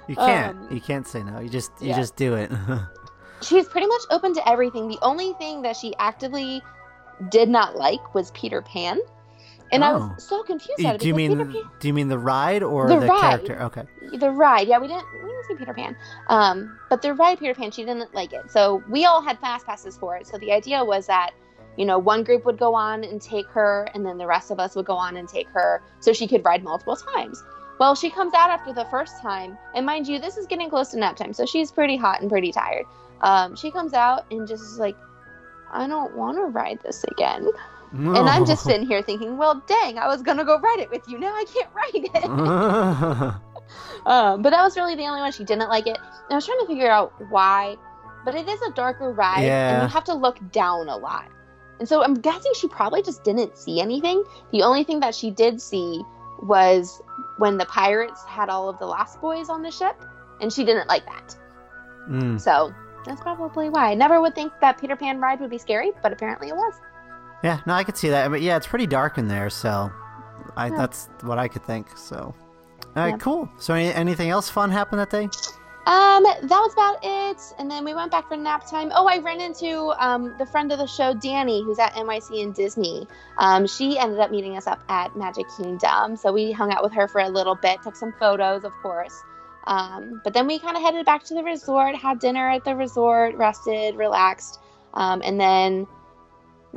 you can't. Um, you can't say no. You just you yeah. just do it. She's pretty much open to everything. The only thing that she actively did not like was Peter Pan, and I Oh. was so confused it. do you mean Peter do you mean the ride or The the, ride. character? Okay. The ride? Yeah, we didn't we didn't see Peter Pan, um, but the ride Peter Pan she didn't like it. So we all had fast passes for it. So the idea was that. You know, one group would go on and take her, and then the rest of us would go on and take her so she could ride multiple times. Well, she comes out after the first time, and mind you, this is getting close to nap time, so she's pretty hot and pretty tired. Um, she comes out and just is like, I don't want to ride this again. And I'm just sitting here thinking, well, dang, I was gonna go ride it with you. Now I can't ride it. um, but that was really the only one she didn't like it. And I was trying to figure out why, but it is a darker ride, and you have to look down a lot. And so I'm guessing she probably just didn't see anything. The only thing that she did see was when the pirates had all of the Lost Boys on the ship, and she didn't like that. Mm. So that's probably why. I never would think that Peter Pan ride would be scary, but apparently it was. Yeah, no, I could see that. Mean, yeah, it's pretty dark in there, so I, Yeah. that's what I could think. So, all right, Yeah. cool. So, any, anything else fun happened that day? Um, that was about it. And then we went back for nap time. Oh, I ran into um, the friend of the show, Danny, who's at NYC and Disney. Um, she ended up meeting us up at Magic Kingdom. So we hung out with her for a little bit, took some photos, of course. Um, but then we kind of headed back to the resort, had dinner at the resort, rested, relaxed. Um, and then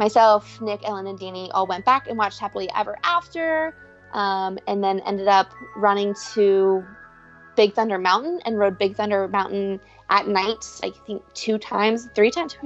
myself, Nick, Ellen, and Danny all went back and watched Happily Ever After. Um, and then ended up running to Big Thunder Mountain and rode Big Thunder Mountain at night, I think two times, three times,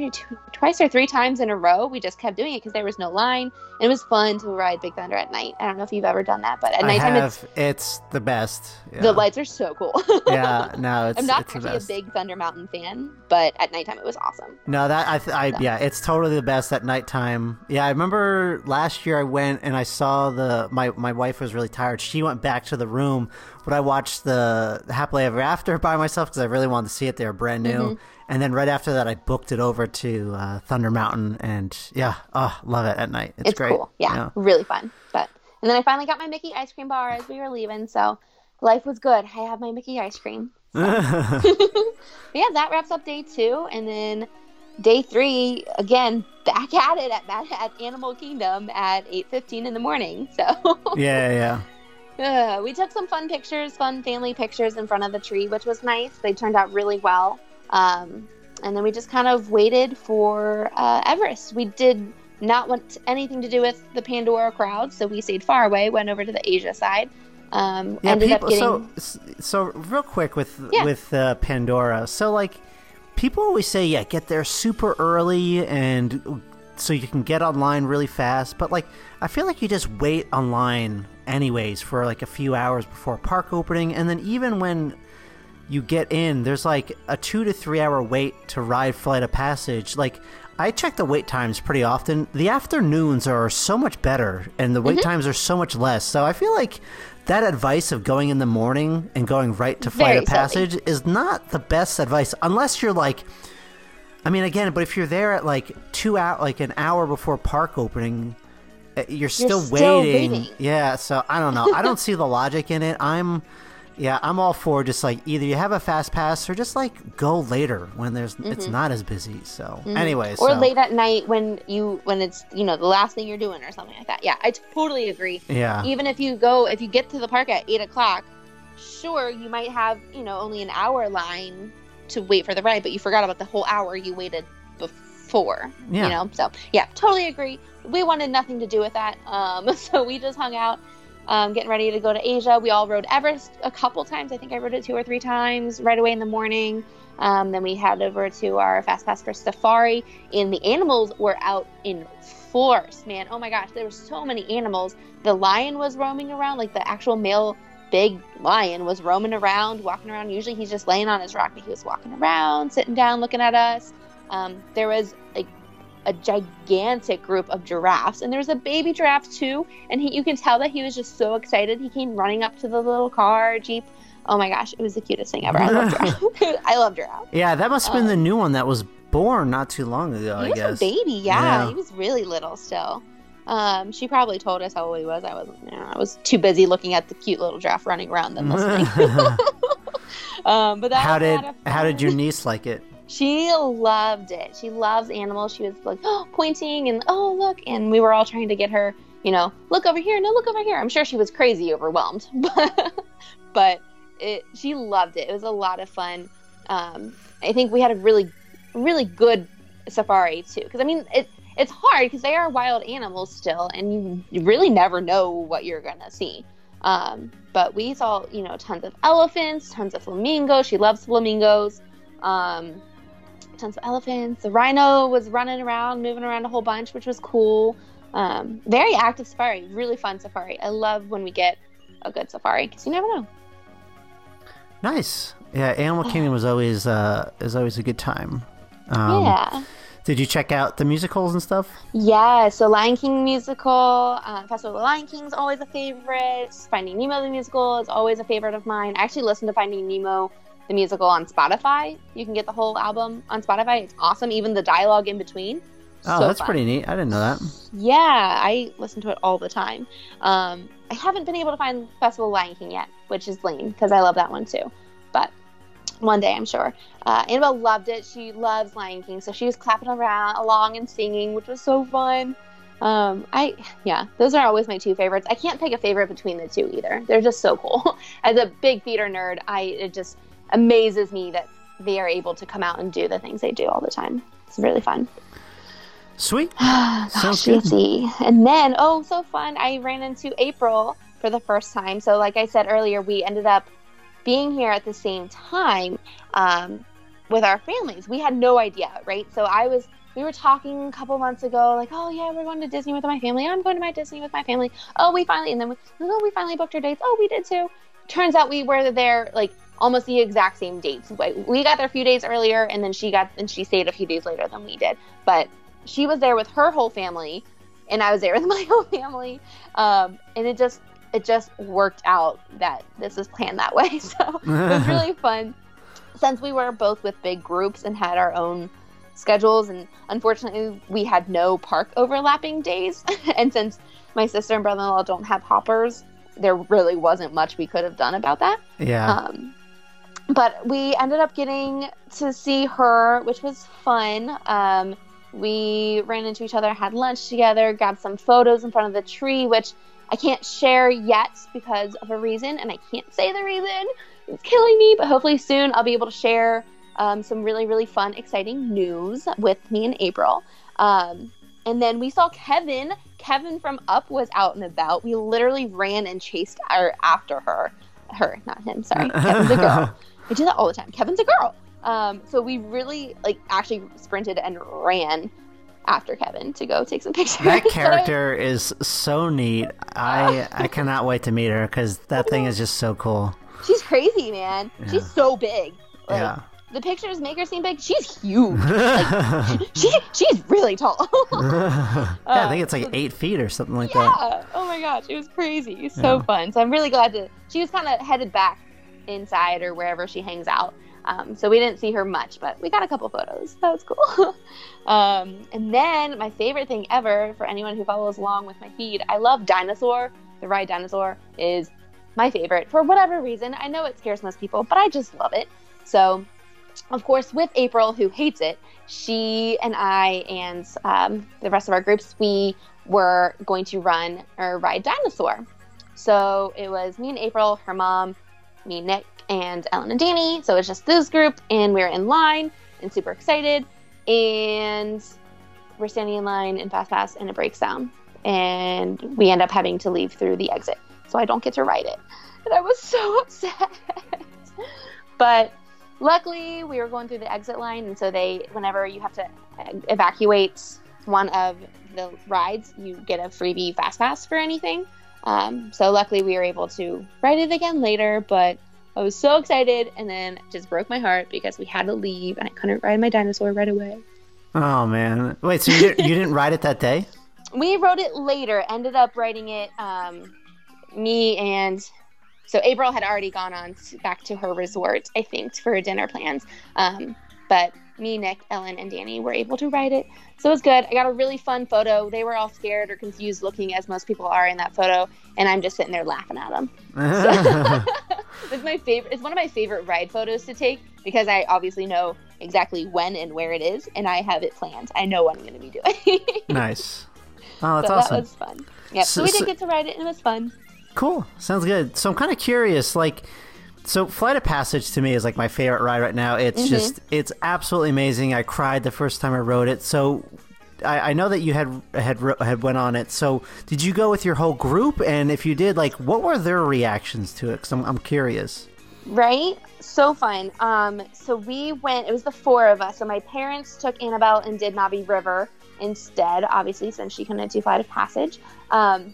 twice or three times in a row. We just kept doing it because there was no line. And it was fun to ride Big Thunder at night. I don't know if you've ever done that, but at I nighttime, have. it's It's, the best. Yeah. the lights are so cool. yeah, no, it's I'm not actually a big Thunder Mountain fan, but at nighttime it was awesome. No, that I, th- I So. yeah, it's totally the best at nighttime. Yeah, I remember last year I went and I saw the my my wife was really tired. She went back to the room, but I watched the Happily Ever After by myself because I really wanted to see it. They were brand new, Mm-hmm. and then right after that, I booked it over to uh, Thunder Mountain, and yeah, oh, love it at night. It's, It's, great. cool. Yeah, really fun. But And then I finally got my Mickey ice cream bar as we were leaving. So life was good. I have my Mickey ice cream. So. yeah, that wraps up day two. And then day three, again, back at it at, at Animal Kingdom at 8.15 in the morning. So yeah, yeah. Uh, we took some fun pictures, fun family pictures in front of the tree, which was nice. They turned out really well. Um, and then we just kind of waited for uh, Everest. We did not want anything to do with the Pandora crowd, so we stayed far away. Went over to the Asia side. Um, Yeah, ended people, up getting so so real quick with Yeah. with uh, Pandora. So like people always say, yeah, get there super early and so you can get online really fast. But like I feel like you just wait online anyways for like a few hours before park opening, and then even when you get in, there's like a two to three hour wait to ride Flight of Passage. Like, I check the wait times pretty often. The afternoons are so much better, and the Mm-hmm. wait times are so much less. So I feel like that advice of going in the morning and going right to Flight Very of silly. Passage is not the best advice, unless you're like. I mean, again, but if you're there at like two out, like an hour before park opening, you're still, still waiting. waiting. Yeah, so I don't know. I don't see the logic in it. I'm, yeah, I'm all for just like either you have a fast pass or just like go later when there's it's not as busy. So, anyways, Mm-hmm. or so, late at night when you when it's you know the last thing you're doing or something like that. Yeah, I totally agree. yeah, Even if you go if you get to the park at eight o'clock, sure you might have you know only an hour line to wait for the ride, but you forgot about the whole hour you waited before. Yeah. You know, so yeah, totally agree. We wanted nothing to do with that, um, so we just hung out. Um, getting ready to go to Asia. We all rode Everest a couple times. I think I rode it two or three times right away in the morning. Um, then we head over to our Fast Pass for Safari, and the animals were out in force, man. Oh my gosh, there were so many animals. The lion was roaming around, like the actual male big lion was roaming around, walking around. Usually he's just laying on his rock, but he was walking around, sitting down, looking at us. Um, there was like a gigantic group of giraffes, and there was a baby giraffe too. And he, you can tell that he was just so excited. He came running up to the little car jeep. Oh my gosh, it was the cutest thing ever. I love giraffe. I love giraffe. yeah, that must have been the new one that was born not too long ago. He I was guess. a baby, yeah. Yeah. He was really little still. Um, she probably told us how old he was. I wasn't. You know, I was too busy looking at the cute little giraffe running around than listening. um, but that how did how did your niece like it? She loved it. She loves animals. She was like oh, pointing and oh look, and we were all trying to get her, you know, look over here, no, look over here. I'm sure she was crazy overwhelmed, but it she loved it. It was a lot of fun. Um, I think we had a really really good safari too, because I mean it it's hard because they are wild animals still, and you, you really never know what you're gonna see. Um, but we saw, you know, tons of elephants, tons of flamingos. She loves flamingos. Um, tons of elephants. The rhino was running around, moving around a whole bunch, which was cool. Um, very active safari, really fun safari. I love when we get a good safari because you never know. Nice. Yeah, Animal Kingdom was always uh is always a good time. Um, yeah. Did you check out the musicals and stuff? Yeah, so Lion King musical, uh, Festival of the Lion King is always a favorite. Finding Nemo the musical is always a favorite of mine. I actually listened to Finding Nemo the musical on Spotify. You can get the whole album on Spotify. It's awesome, even the dialogue in between. Oh, So that's fun. pretty neat. I didn't know that. Yeah, I listen to it all the time. Um, I haven't been able to find Festival of Lion King yet, which is lame because I love that one too. But one day, I'm sure. Uh, Annabelle loved it. She loves Lion King, so she was clapping around along and singing, which was so fun. Um, I yeah, those are always my two favorites. I can't pick a favorite between the two either. They're just so cool. As a big theater nerd, I it just amazes me that they are able to come out and do the things they do all the time. It's really fun. Sweet. Gosh, Sounds good. And then, oh, so fun! I ran into April for the first time. So, like I said earlier, we ended up being here at the same time um, with our families. We had no idea, right? So I was. We were talking a couple months ago, like, oh yeah, we're going to Disney with my family. I'm going to my Disney with my family. Oh, we finally, and then we, oh, we finally booked our dates. Oh, we did too. Turns out we were there like almost the exact same dates. We got there a few days earlier, and then she got, and she stayed a few days later than we did. But she was there with her whole family and i was there with my whole family um, and it just it just worked out that this was planned that way so it was really fun since we were both with big groups and had our own schedules, and unfortunately, we had no park overlapping days. and since my sister and brother in law don't have hoppers, there really wasn't much we could have done about that. Yeah. Um, but we ended up getting to see her, which was fun. Um, we ran into each other, had lunch together, grabbed some photos in front of the tree, which I can't share yet because of a reason, and I can't say the reason. It's killing me, but hopefully soon I'll be able to share um, some really, really fun, exciting news with me in April. Um, and then we saw Kevin. Kevin from Up was out and about. We literally ran and chased her after her. Her, not him. Sorry, Kevin's a girl. I do that all the time. Kevin's a girl. Um, so we really like actually sprinted and ran after Kevin to go take some pictures. That I- character is so neat. I I cannot wait to meet her because that thing is just so cool. she's crazy, man. Yeah. She's so big. Like, Yeah. The pictures make her seem big. She's huge. she she's really tall. yeah, I think it's like eight feet or something like that. yeah. Oh my gosh, it was crazy. So Yeah. fun. So I'm really glad to. She was kind of headed back inside or wherever she hangs out. Um, so we didn't see her much, but we got a couple photos. That was cool. um, and then my favorite thing ever for anyone who follows along with my feed, I love Dinosaur. The ride Dinosaur is my favorite for whatever reason. I know it scares most people, but I just love it. So, of course, with April, who hates it, she and I and um, the rest of our groups, we were going to run or ride Dinosaur. So it was me and April, her mom, me, Nick, and Ellen and Danny. So it's just this group, and we are in line and super excited. And we're standing in line in Fast Pass, and it breaks down. And we end up having to leave through the exit. So I don't get to ride it. And I was so upset. but luckily, we were going through the exit line. And so they, whenever you have to evacuate one of the rides, you get a freebie Fast Pass for anything. Um, so luckily, we were able to ride it again later. But I was so excited, and then just broke my heart because we had to leave, and I couldn't ride my dinosaur right away. Oh man! Wait, so you didn't, you didn't ride it that day? We rode it later. Ended up riding it. Um, me and so April had already gone on to, back to her resort, I think, for dinner plans. Um, but me, Nick, Ellen, and Danny were able to ride it, so it was good. I got a really fun photo. They were all scared or confused looking, as most people are in that photo, and I'm just sitting there laughing at them. it's my favorite. It's one of my favorite ride photos to take because I obviously know exactly when and where it is, and I have it planned. I know what I'm going to be doing. nice. Oh, that's so awesome. that was fun. Yep. So, So- we did get to ride it, and it was fun. Cool. Sounds good. So I'm kind of curious, like, so Flight of Passage to me is like my favorite ride right now. It's Mm-hmm. just, it's absolutely amazing. I cried the first time I rode it. So I, I know that you had had had went on it. So did you go with your whole group? And if you did, like, what were their reactions to it? Because I'm, I'm curious. Right? So fun. Um, so we went. It was the four of us. So my parents took Annabelle and did Na'vi River instead, obviously, since she couldn't do Flight of Passage. Um,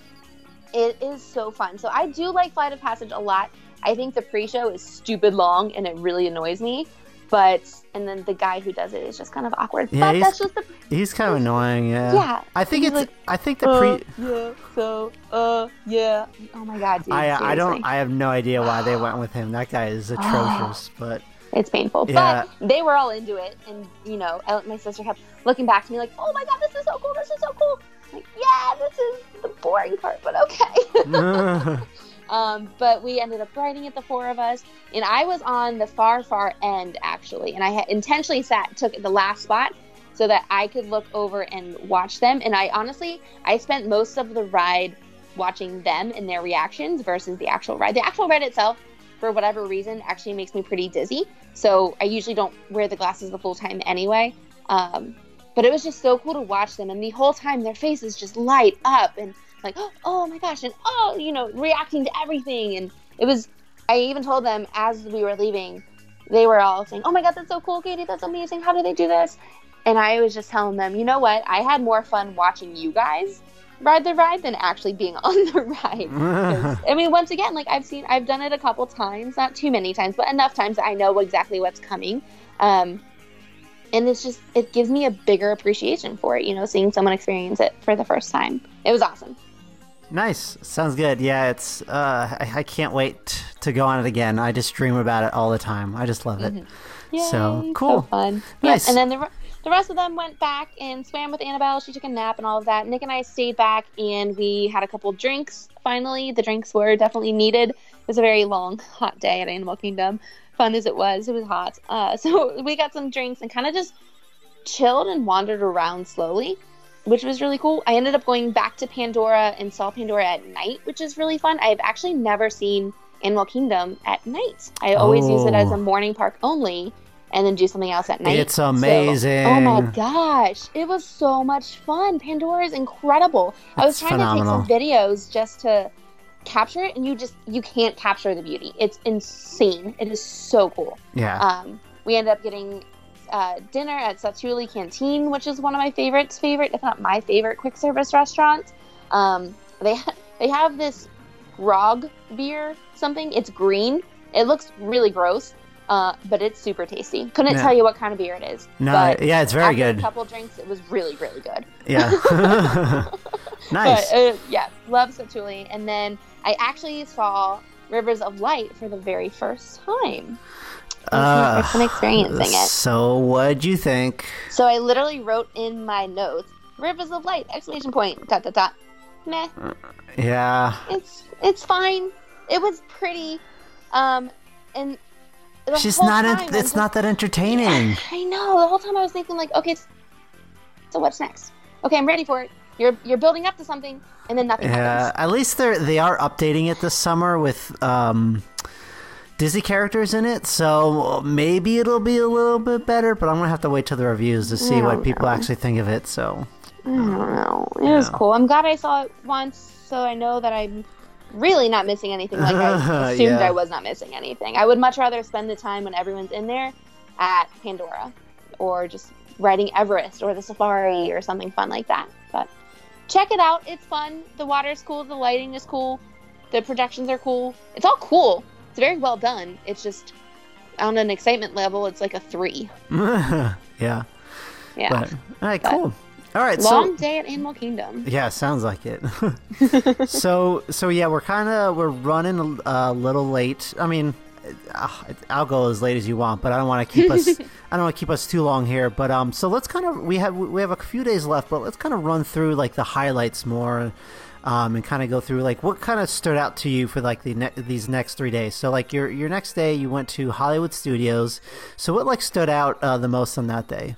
it is so fun. So I do like Flight of Passage a lot. I think the pre-show is stupid long and it really annoys me. But and then the guy who does it is just kind of awkward. Yeah, but he's- that's just the He's kind of annoying. Yeah. Yeah, I think it's. like, I think the pre. uh, yeah. So uh yeah. Oh my god, dude. I, I don't. I have no idea why they went with him. That guy is atrocious. But It's painful. Yeah. But they were all into it. And, you know, my sister kept looking back to me like, oh my God, this is so cool. This is so cool. I'm like, yeah, this is the boring part, but okay. um, but we ended up riding it, the four of us. And I was on the far, far end, actually. And I had intentionally sat, took the last spot so that I could look over and watch them. And I honestly, I spent most of the ride watching them and their reactions versus the actual ride. The actual ride itself, for whatever reason, actually makes me pretty dizzy. So I usually don't wear the glasses the full time anyway. Um, but it was just so cool to watch them, and the whole time their faces just light up and like, oh my gosh, and oh, you know, reacting to everything. And it was, I even told them as we were leaving, they were all saying, oh my god, that's so cool, Katie, that's amazing. How do they do this? And I was just telling them, you know what? I had more fun watching you guys ride the ride than actually being on the ride I mean, once again, like I've seen, I've done it a couple times, not too many times, but enough times that I know exactly what's coming. Um, and it's just, it gives me a bigger appreciation for it, you know, seeing someone experience it for the first time. It was awesome. Nice. Sounds good. Yeah, it's. Uh, I, I can't wait to go on it again. I just dream about it all the time. I just love it. So Yay, cool. fun. Nice. Yeah, and then the the rest of them went back and swam with Annabelle. She took a nap and all of that. Nick and I stayed back and we had a couple drinks. Finally, the drinks were definitely needed. It was a very long, hot day at Animal Kingdom. Fun as it was, it was hot. Uh, so we got some drinks and kind of just chilled and wandered around slowly, which was really cool. I ended up going back to Pandora and saw Pandora at night, which is really fun. I've actually never seen Animal Kingdom at night. I always use it as a Oh. morning park only and then do something else at night. It's So- amazing. oh my gosh, it was so much fun. Pandora is incredible. I was trying to take some videos just to capture it and you just you can't capture the beauty. It's insane. It is so cool. Yeah. Um, we ended up getting uh, dinner at Satu'li Canteen, which is one of my favorites, favorite if not my favorite quick service restaurant. Um, they ha- they have this grog beer something. It's green. It looks really gross, uh, but it's super tasty. Couldn't Yeah. tell you what kind of beer it is. no, but yeah, it's very after good. A couple drinks, it was really really good. Yeah. nice. But uh, yeah, love Satsuli. And then I actually saw Rivers of Light for the very first time. It was my Uh, experiencing it. So, what'd you think? So I literally wrote in my notes, "Rivers of Light!" Exclamation point. Dot dot dot. Meh. Yeah. It's it's fine. It was pretty. Um, and She's not. time it's not that entertaining. I know. The whole time I was thinking like, okay, so what's next? Okay, I'm ready for it. You're you're building up to something, and then nothing Yeah. happens. At least they are they are updating it this summer with um, Disney characters in it, so maybe it'll be a little bit better. But I'm gonna have to wait till the reviews to see what don't people actually think of it. So. I don't know. It was cool. I'm glad I saw it once, so I know that I'm really not missing anything. Like I assumed Yeah. I was not missing anything. I would much rather spend the time when everyone's in there at Pandora, or just riding Everest or the Safari or something fun like that. But check it out. It's fun. The water's cool. The lighting is cool. The projections are cool. It's all cool. Very well done. It's just on an excitement level, it's like a three. yeah. Yeah. But, all right. But- Cool. All right. so Long day at Animal Kingdom. Yeah, sounds like it. so so yeah, we're kind of we're running a, a little late. I mean, uh, I'll go as late as you want, but I don't want to keep us. I don't want to keep us too long here. But um, so let's kind of we have we have a few days left, but let's kind of run through like the highlights more. Um, and kind of go through like what kind of stood out to you for like the ne- these next three days. So like your your next day, you went to Hollywood Studios. So what like stood out uh, the most on that day?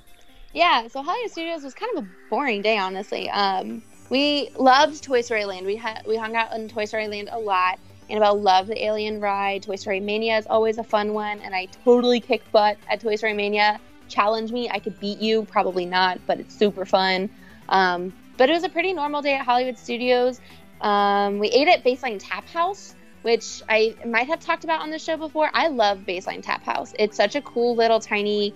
Yeah, so Hollywood Studios was kind of a boring day, honestly. Um, we loved Toy Story Land. We had we hung out in Toy Story Land a lot. Annabelle loved the Alien ride. Toy Story Mania is always a fun one, and I totally kicked butt at Toy Story Mania. Challenge me, I could beat you. Probably not, but it's super fun. Um, but it was a pretty normal day at Hollywood Studios. Um, we ate at Baseline Tap House, which I might have talked about on the show before. I love Baseline Tap House. It's such a cool little tiny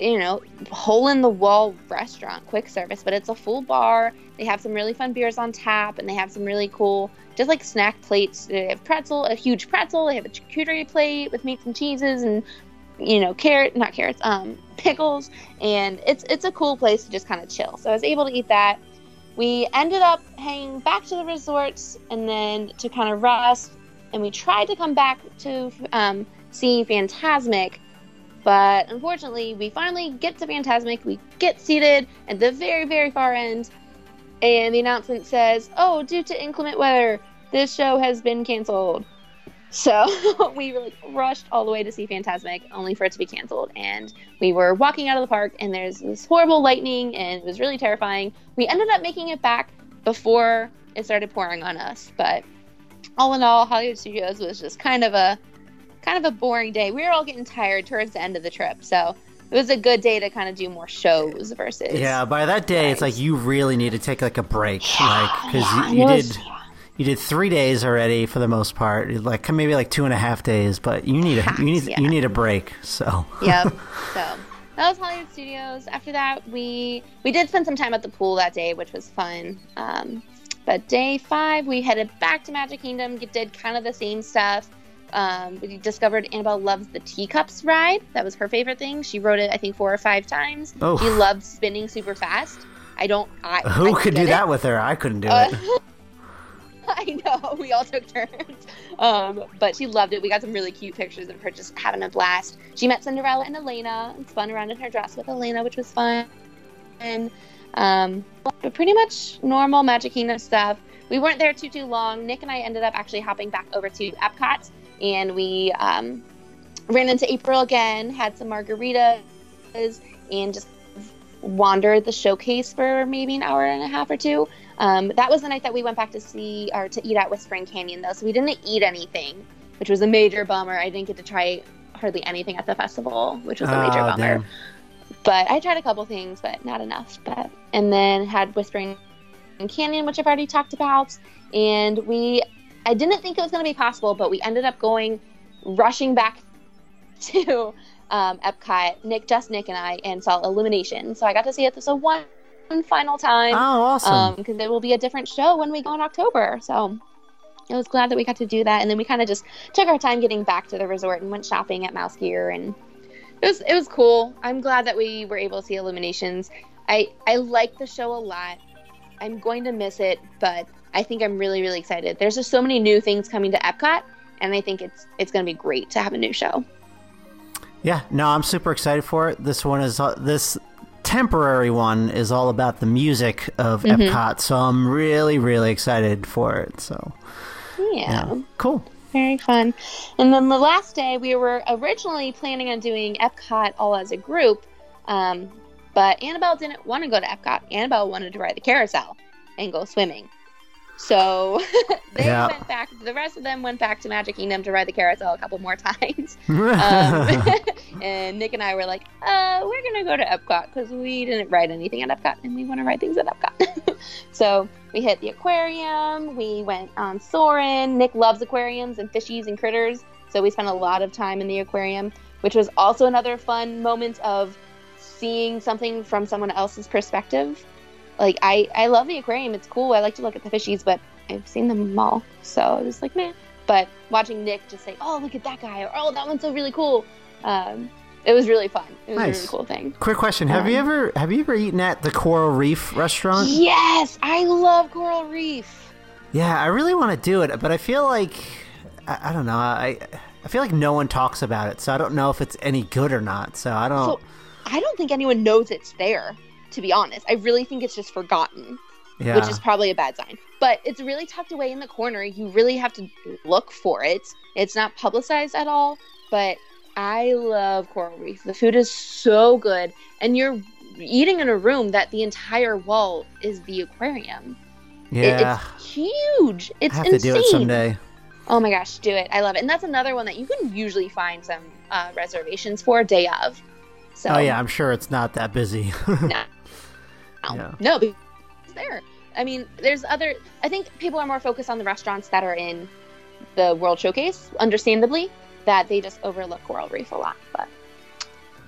you know, hole in the wall restaurant, quick service, but it's a full bar. They have some really fun beers on tap, and they have some really cool, just like snack plates. They have pretzel, a huge pretzel. They have a charcuterie plate with meats and cheeses, and you know, carrot, not carrots, um, pickles, and it's it's a cool place to just kind of chill. So I was able to eat that. We ended up hanging back to the resorts, and then to kind of rest, and we tried to come back to um, see Fantasmic but unfortunately, we finally get to Fantasmic. We get seated at the very, very far end, and the announcement says, "Oh, due to inclement weather, this show has been canceled." So we like rushed all the way to see Fantasmic, only for it to be canceled. And we were walking out of the park, and there's this horrible lightning, and it was really terrifying. We ended up making it back before it started pouring on us, but all in all, Hollywood Studios was just kind of a kind of a boring day. We were all getting tired towards the end of the trip, so it was a good day to kind of do more shows versus Yeah, by that day, it's like you really need to take like a break, like because yeah, you, you was- did you did three days already for the most part, like maybe like two and a half days, but you need a you need yeah. you need a break. So yep. So that was Hollywood Studios. After that, we we did spend some time at the pool that day, which was fun. Um, but day five, we headed back to Magic Kingdom. Did kind of the same stuff. Um, we discovered Annabelle loves the teacups ride. That was her favorite thing. She rode it, I think, four or five times. Oh. She loved spinning super fast. I don't. I, who I could do it. that with her? I couldn't do Uh, it. I know. We all took turns. Um, but she loved it. We got some really cute pictures of her just having a blast. She met Cinderella and Elena and spun around in her dress with Elena, which was fun. And um, but pretty much normal Magic Kingdom stuff. We weren't there too too long. Nick and I ended up actually hopping back over to Epcot, and we um, ran into April again, had some margaritas, and just wandered the showcase for maybe an hour and a half or two. Um, that was the night that we went back to see or to eat at Whispering Canyon, though, so we didn't eat anything, which was a major bummer. I didn't get to try hardly anything at the festival, which was a major Oh, bummer. damn. But I tried a couple things, but not enough. But and then had Whispering Canyon, which I've already talked about, and we. I didn't think it was going to be possible, but we ended up going, rushing back to um, Epcot. Nick, just Nick, and I, and saw Illumination. So I got to see it this one final time Oh, awesome. because it will be a different show when we go in October. So I was glad that we got to do that, and then we kind of just took our time getting back to the resort and went shopping at Mouse Gear, and it was it was cool. I'm glad that we were able to see Illuminations. I I like the show a lot. I'm going to miss it, but I think I'm really really excited. There's just so many new things coming to Epcot, and I think it's it's going to be great to have a new show. Yeah, no, I'm super excited for it. This one is uh, this temporary one is all about the music of Mm-hmm. Epcot, so I'm really, really excited for it. So Yeah. yeah, cool. Very fun. And then the last day, we were originally planning on doing Epcot all as a group, um, but Annabelle didn't want to go to Epcot. Annabelle wanted to ride the carousel and go swimming. So they Yeah. went back. The rest of them went back to Magic Kingdom to ride the carousel a couple more times. Um, and Nick and I were like, uh, we're gonna go to Epcot because we didn't ride anything at Epcot and we want to ride things at Epcot. so we hit the aquarium. We went on Soarin'. Nick loves aquariums and fishies and critters, so we spent a lot of time in the aquarium, which was also another fun moment of seeing something from someone else's perspective. Like I, I love the aquarium. It's cool. I like to look at the fishies, but I've seen them all, so I was like, man. But watching Nick just say, "Oh, look at that guy," or "Oh, that one's so really cool," um, it was really fun. It was a Nice. really cool thing. Quick question: Have you Um, ever have you ever eaten at the Coral Reef restaurant? Yes, I love Coral Reef. Yeah, I really want to do it, but I feel like I, I don't know. I I feel like no one talks about it, so I don't know if it's any good or not. So I don't. So I don't think anyone knows it's there. To be honest, I really think it's just forgotten. yeah. which is probably a bad sign. But it's really tucked away in the corner. You really have to look for it. It's not publicized at all, but I love Coral Reef. The food is so good, and you're eating in a room that the entire wall is the aquarium. It- yeah, it's huge. It's I have insane. to do it someday. Oh my gosh, do it! I love it, and that's another one that you can usually find some uh, reservations for day of. So Oh yeah, I'm sure it's not that busy. no, Yeah. no, because it's there. I mean, there's other. I think people are more focused on the restaurants that are in the World Showcase, understandably, that they just overlook Coral Reef a lot. But,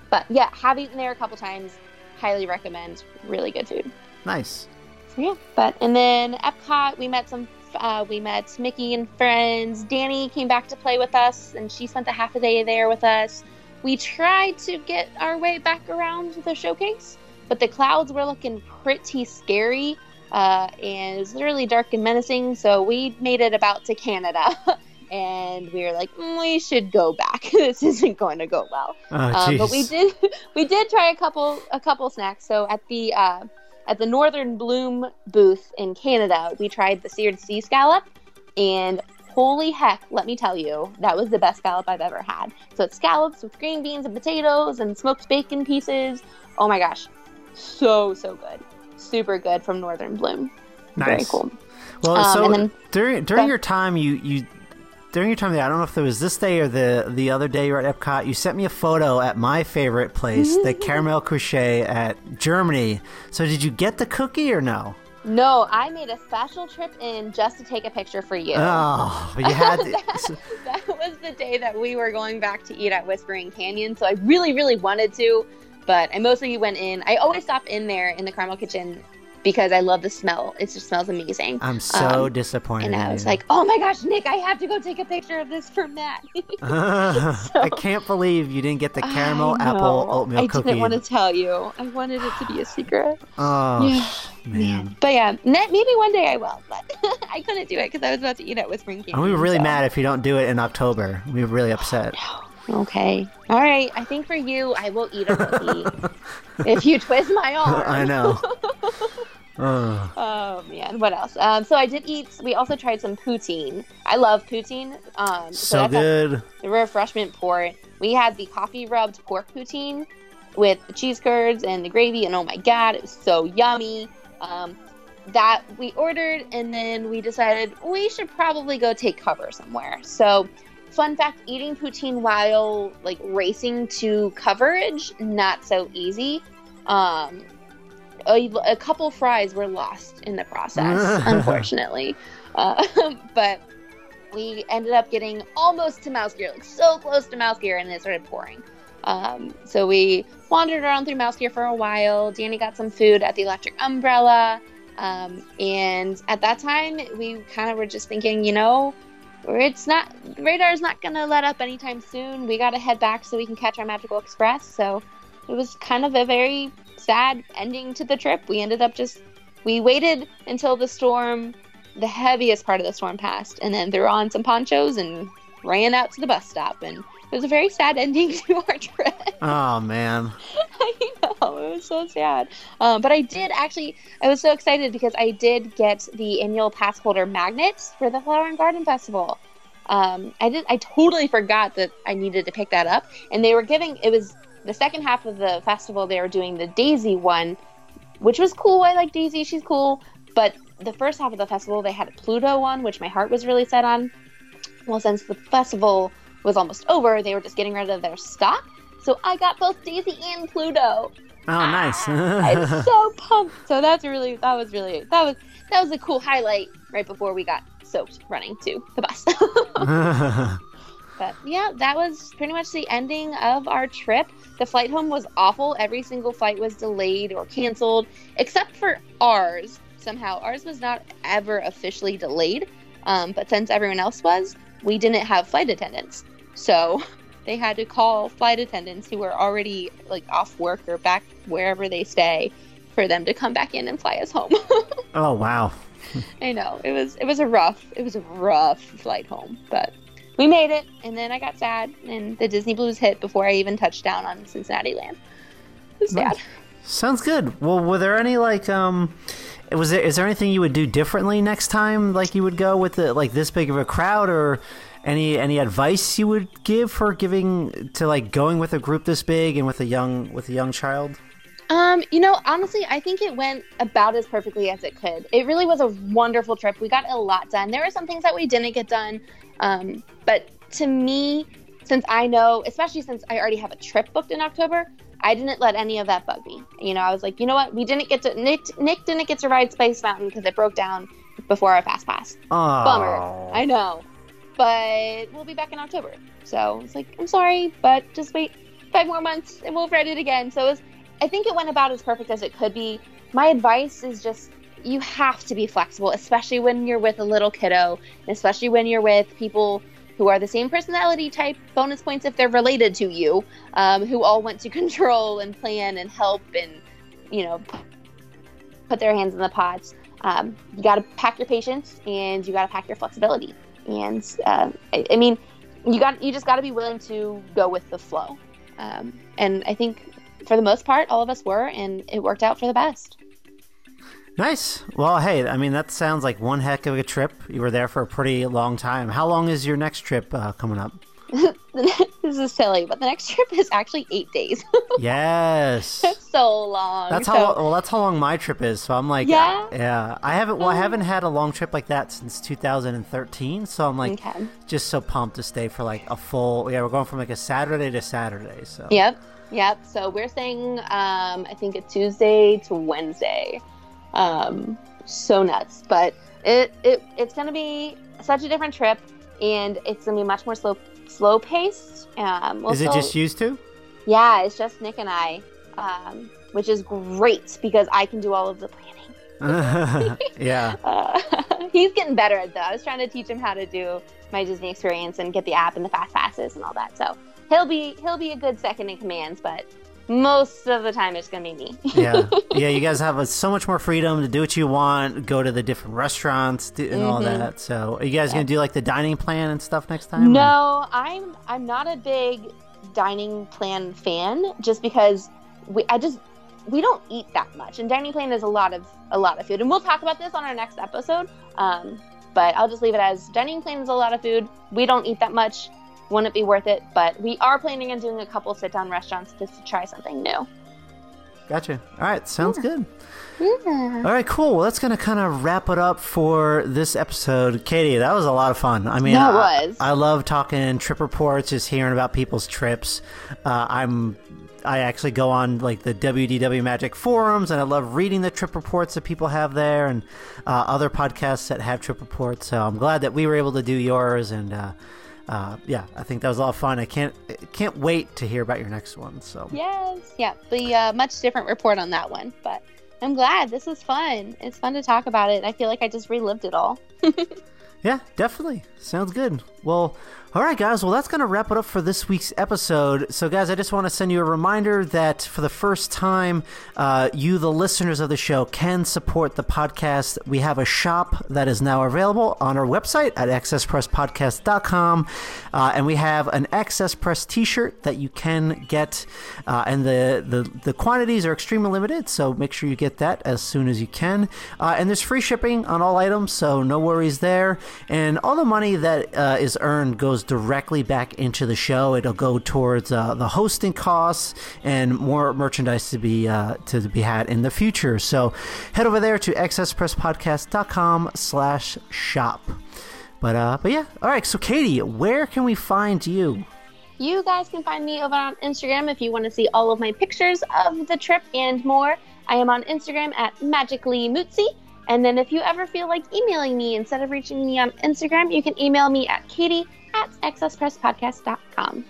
but yeah, have eaten there a couple times. Highly recommend. Really good food. nice. So yeah, but and then Epcot, we met some. Uh, we met Mickey and friends. Danny came back to play with us, and she spent the half a day there with us. We tried to get our way back around the showcase, but the clouds were looking pretty scary, uh, and it was literally dark and menacing. So we made it about to Canada, and we were like, "Mm, we should go back. this isn't going to go well. Oh Um, but we did we did try a couple a couple snacks. So at the uh, at the Northern Bloom booth in Canada, we tried the seared sea scallop, and holy heck, let me tell you, that was the best scallop I've ever had. So it's scallops with green beans and potatoes and smoked bacon pieces. Oh my gosh, so so good, super good from Northern Bloom. Very Nice. cool. Well, Um, so then- during during your time, you you during your time there, I don't know if it was this day or the the other day you were at Epcot. You sent me a photo at my favorite place, the Karamell-Küche at Germany. So did you get the cookie or no? No, I made a special trip in just to take a picture for you. Oh, you had. so- that was the day that we were going back to eat at Whispering Canyon. So I really, really wanted to, but I mostly went in. I always stop in there in the Caramel Kitchen because I love the smell. It just smells amazing. I'm so Um, disappointed. And I was like, oh my gosh, Nick, I have to go take a picture of this for Matt. I can't believe you didn't get the caramel apple oatmeal I cookie. didn't want to tell you. I wanted it to be a secret. Oh Yeah. man. But yeah, maybe one day I will. But I couldn't do it because I was about to eat it Whispering Canyon. And we were really so- mad if you don't do it in October. We were really upset. Okay. All right. I think for you, I will eat a cookie if you twist my arm. I know. Ugh. Oh man, what else? Um, so I did eat. We also tried some poutine. I love poutine. Um, so that's good. the refreshment port. We had the coffee rubbed pork poutine with the cheese curds and the gravy, and oh my god, it was so yummy. Um, that we ordered, and then we decided we should probably go take cover somewhere. So, fun fact: eating poutine while like racing to coverage, not so easy. Um, a, a couple fries were lost in the process, unfortunately. Uh, but we ended up getting almost to MouseGear, like so close to MouseGear, and it started pouring. Um, so we wandered around through MouseGear for a while. Danny got some food at the electric umbrella. Um, and at that time, we kind of were just thinking, you know, it's not, radar's not going to let up anytime soon. We got to head back so we can catch our magical express. So it was kind of a very sad ending to the trip. We ended up just, we waited until the storm the heaviest part of the storm passed and then threw on some ponchos and ran out to the bus stop and it was a very sad ending to our trip Oh man. i it was so sad. Um, but i did actually i was so excited because i did get the annual pass holder magnets for the flower and garden festival. Um, i did i totally forgot that i needed to pick that up. And they were giving it was the second half of the festival they were doing the daisy one which was cool. I like daisy. She's cool. But the first half of the festival they had a pluto one which my heart was really set on. Well since the festival was almost over they were just getting rid of their stock so i got both daisy and pluto Oh nice. i'm so pumped so that's really that was really that was that was a cool highlight right before we got soaked running to the bus But yeah, that was pretty much the ending of our trip. The flight home was awful. Every single flight was delayed or canceled, except for ours. Somehow, ours was not ever officially delayed. Um, but since everyone else was, we didn't have flight attendants. So they had to call flight attendants who were already like off work or back wherever they stay for them to come back in and fly us home. oh wow. I know it was it was a rough it was a rough flight home, but we made it. And then I got sad, and the Disney Blues hit before I even touched down on Cincinnati Land. It was sad. Sounds good. Well, were there any like um was there is there anything you would do differently next time like you would go with the like this big of a crowd or any any advice you would give for giving to like going with a group this big and with a young with a young child? Um, you know, honestly, I think it went about as perfectly as it could. It really was a wonderful trip. We got a lot done. There were some things that we didn't get done, um, but to me, since I know, especially since I already have a trip booked in October, I didn't let any of that bug me. You know, I was like, you know what? We didn't get to Nick. Nick didn't get to ride Space Mountain because it broke down before our fast pass. Oh, Bummer. I know, but we'll be back in October. So it's like, I'm sorry, but just wait five more months and we'll ride it again. So it was, I think it went about as perfect as it could be. My advice is just you have to be flexible, especially when you're with a little kiddo, especially when you're with people who are the same personality type. Bonus points if they're related to you, um, who all want to control and plan and help and you know put their hands in the pots. Um, you got to pack your patience and you got to pack your flexibility. And uh, I, I mean, you got you just got to be willing to go with the flow. Um, and I think for the most part, all of us were, and it worked out for the best. Nice. Well, hey, I mean that sounds like one heck of a trip. You were there for a pretty long time. How long is your next trip uh, coming up? this is silly, but the next trip is actually eight days. yes. That's so long. That's So- how well. That's how long my trip is. So I'm like, Yeah? yeah. I haven't. Well, I haven't had a long trip like that since 2013. So I'm like, Okay. just so pumped to stay for like a full. Yeah, we're going from like a Saturday to Saturday. So Yep. Yep. So we're saying, um, I think a Tuesday to Wednesday. Um, so nuts, but it, it it's gonna be such a different trip, and it's gonna be much more slow slow paced. Um, we'll is it still- just used to? Yeah, it's just Nick and I, um, which is great because I can do all of the planning. yeah. Uh, he's getting better at that. I was trying to teach him how to do my Disney experience and get the app and the fast passes and all that. So he'll be he'll be a good second in commands, but most of the time it's gonna be me. yeah, yeah. You guys have uh, so much more freedom to do what you want, go to the different restaurants do, and all Mhm. that. So, are you guys gonna do like the dining plan and stuff next time? or- No, I'm I'm not a big dining plan fan just because we I just we don't eat that much and dining plan is a lot of a lot of food and we'll talk about this on our next episode. Um, but I'll just leave it as dining plan is a lot of food. We don't eat that much. Wouldn't it be worth it, but we are planning on doing a couple sit down restaurants just to try something new. Gotcha. All right, sounds good. Yeah. All right, cool. Well, that's gonna kind of wrap it up for this episode. Katie, that was a lot of fun. I mean, That I, was. I love talking trip reports, just hearing about people's trips. Uh, I'm. I actually go on like the WDW Magic forums, and I love reading the trip reports that people have there, and uh, other podcasts that have trip reports. So I'm glad that we were able to do yours, and uh, uh, yeah, I think that was a lot of fun. I can't can't wait to hear about your next one. So Yes. Yeah. The uh, much different report on that one, but I'm glad this was fun. It's fun to talk about it. I feel like I just relived it all. Yeah, definitely. Sounds good. Well, all right, guys. Well, that's going to wrap it up for this week's episode. So, guys, I just want to send you a reminder that for the first time, uh, you, the listeners of the show, can support the podcast. We have a shop that is now available on our website at accesspresspodcast.com. Uh, and we have an Access Press t shirt that you can get. Uh, and the, the, the quantities are extremely limited. So, make sure you get that as soon as you can. Uh, and there's free shipping on all items. So, no worries there. And all the money that uh, is earned goes directly back into the show. It'll go towards uh, the hosting costs and more merchandise to be uh, to be had in the future. So head over there to accesspresspodcast.com slash shop. But uh, but yeah, all right. So Katie, where can we find you? You guys can find me over on Instagram if you want to see all of my pictures of the trip and more. I am on Instagram at magically. And then if you ever feel like emailing me instead of reaching me on Instagram, you can email me at katie at accesspresspodcast.com.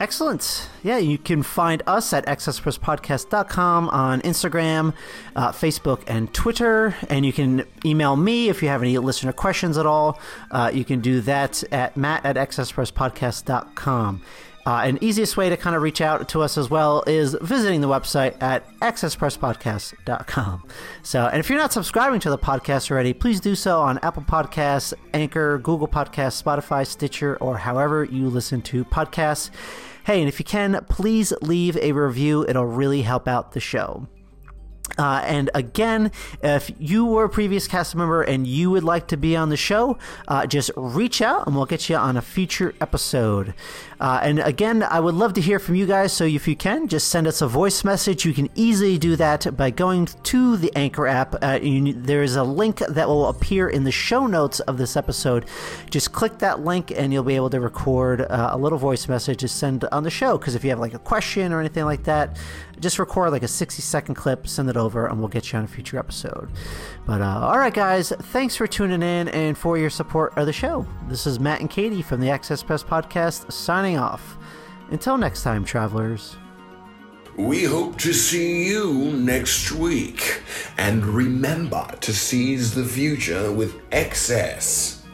Excellent. Yeah, you can find us at accesspresspodcast.com on Instagram, uh, Facebook, and Twitter. And you can email me if you have any listener questions at all. Uh, you can do that at matt at accesspresspodcast.com. Uh, and easiest way to kind of reach out to us as well is visiting the website at accesspresspodcast.com. So, and if you're not subscribing to the podcast already, please do so on Apple Podcasts, Anchor, Google Podcasts, Spotify, Stitcher, or however you listen to podcasts. Hey, and if you can, please leave a review. It'll really help out the show. Uh, and again, if you were a previous cast member and you would like to be on the show, uh, just reach out and we'll get you on a future episode. Uh, and again, I would love to hear from you guys. So if you can, just send us a voice message. You can easily do that by going to the Anchor app. Uh, you, there is a link that will appear in the show notes of this episode. Just click that link and you'll be able to record uh, a little voice message to send on the show. Because if you have like a question or anything like that, just record like a 60 second clip, send it over, and we'll get you on a future episode. But uh, all right, guys, thanks for tuning in and for your support of the show. This is Matt and Katie from the Access Press Podcast signing off. Until next time, travelers. We hope to see you next week. And remember to seize the future with excess.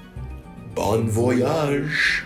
Bon voyage.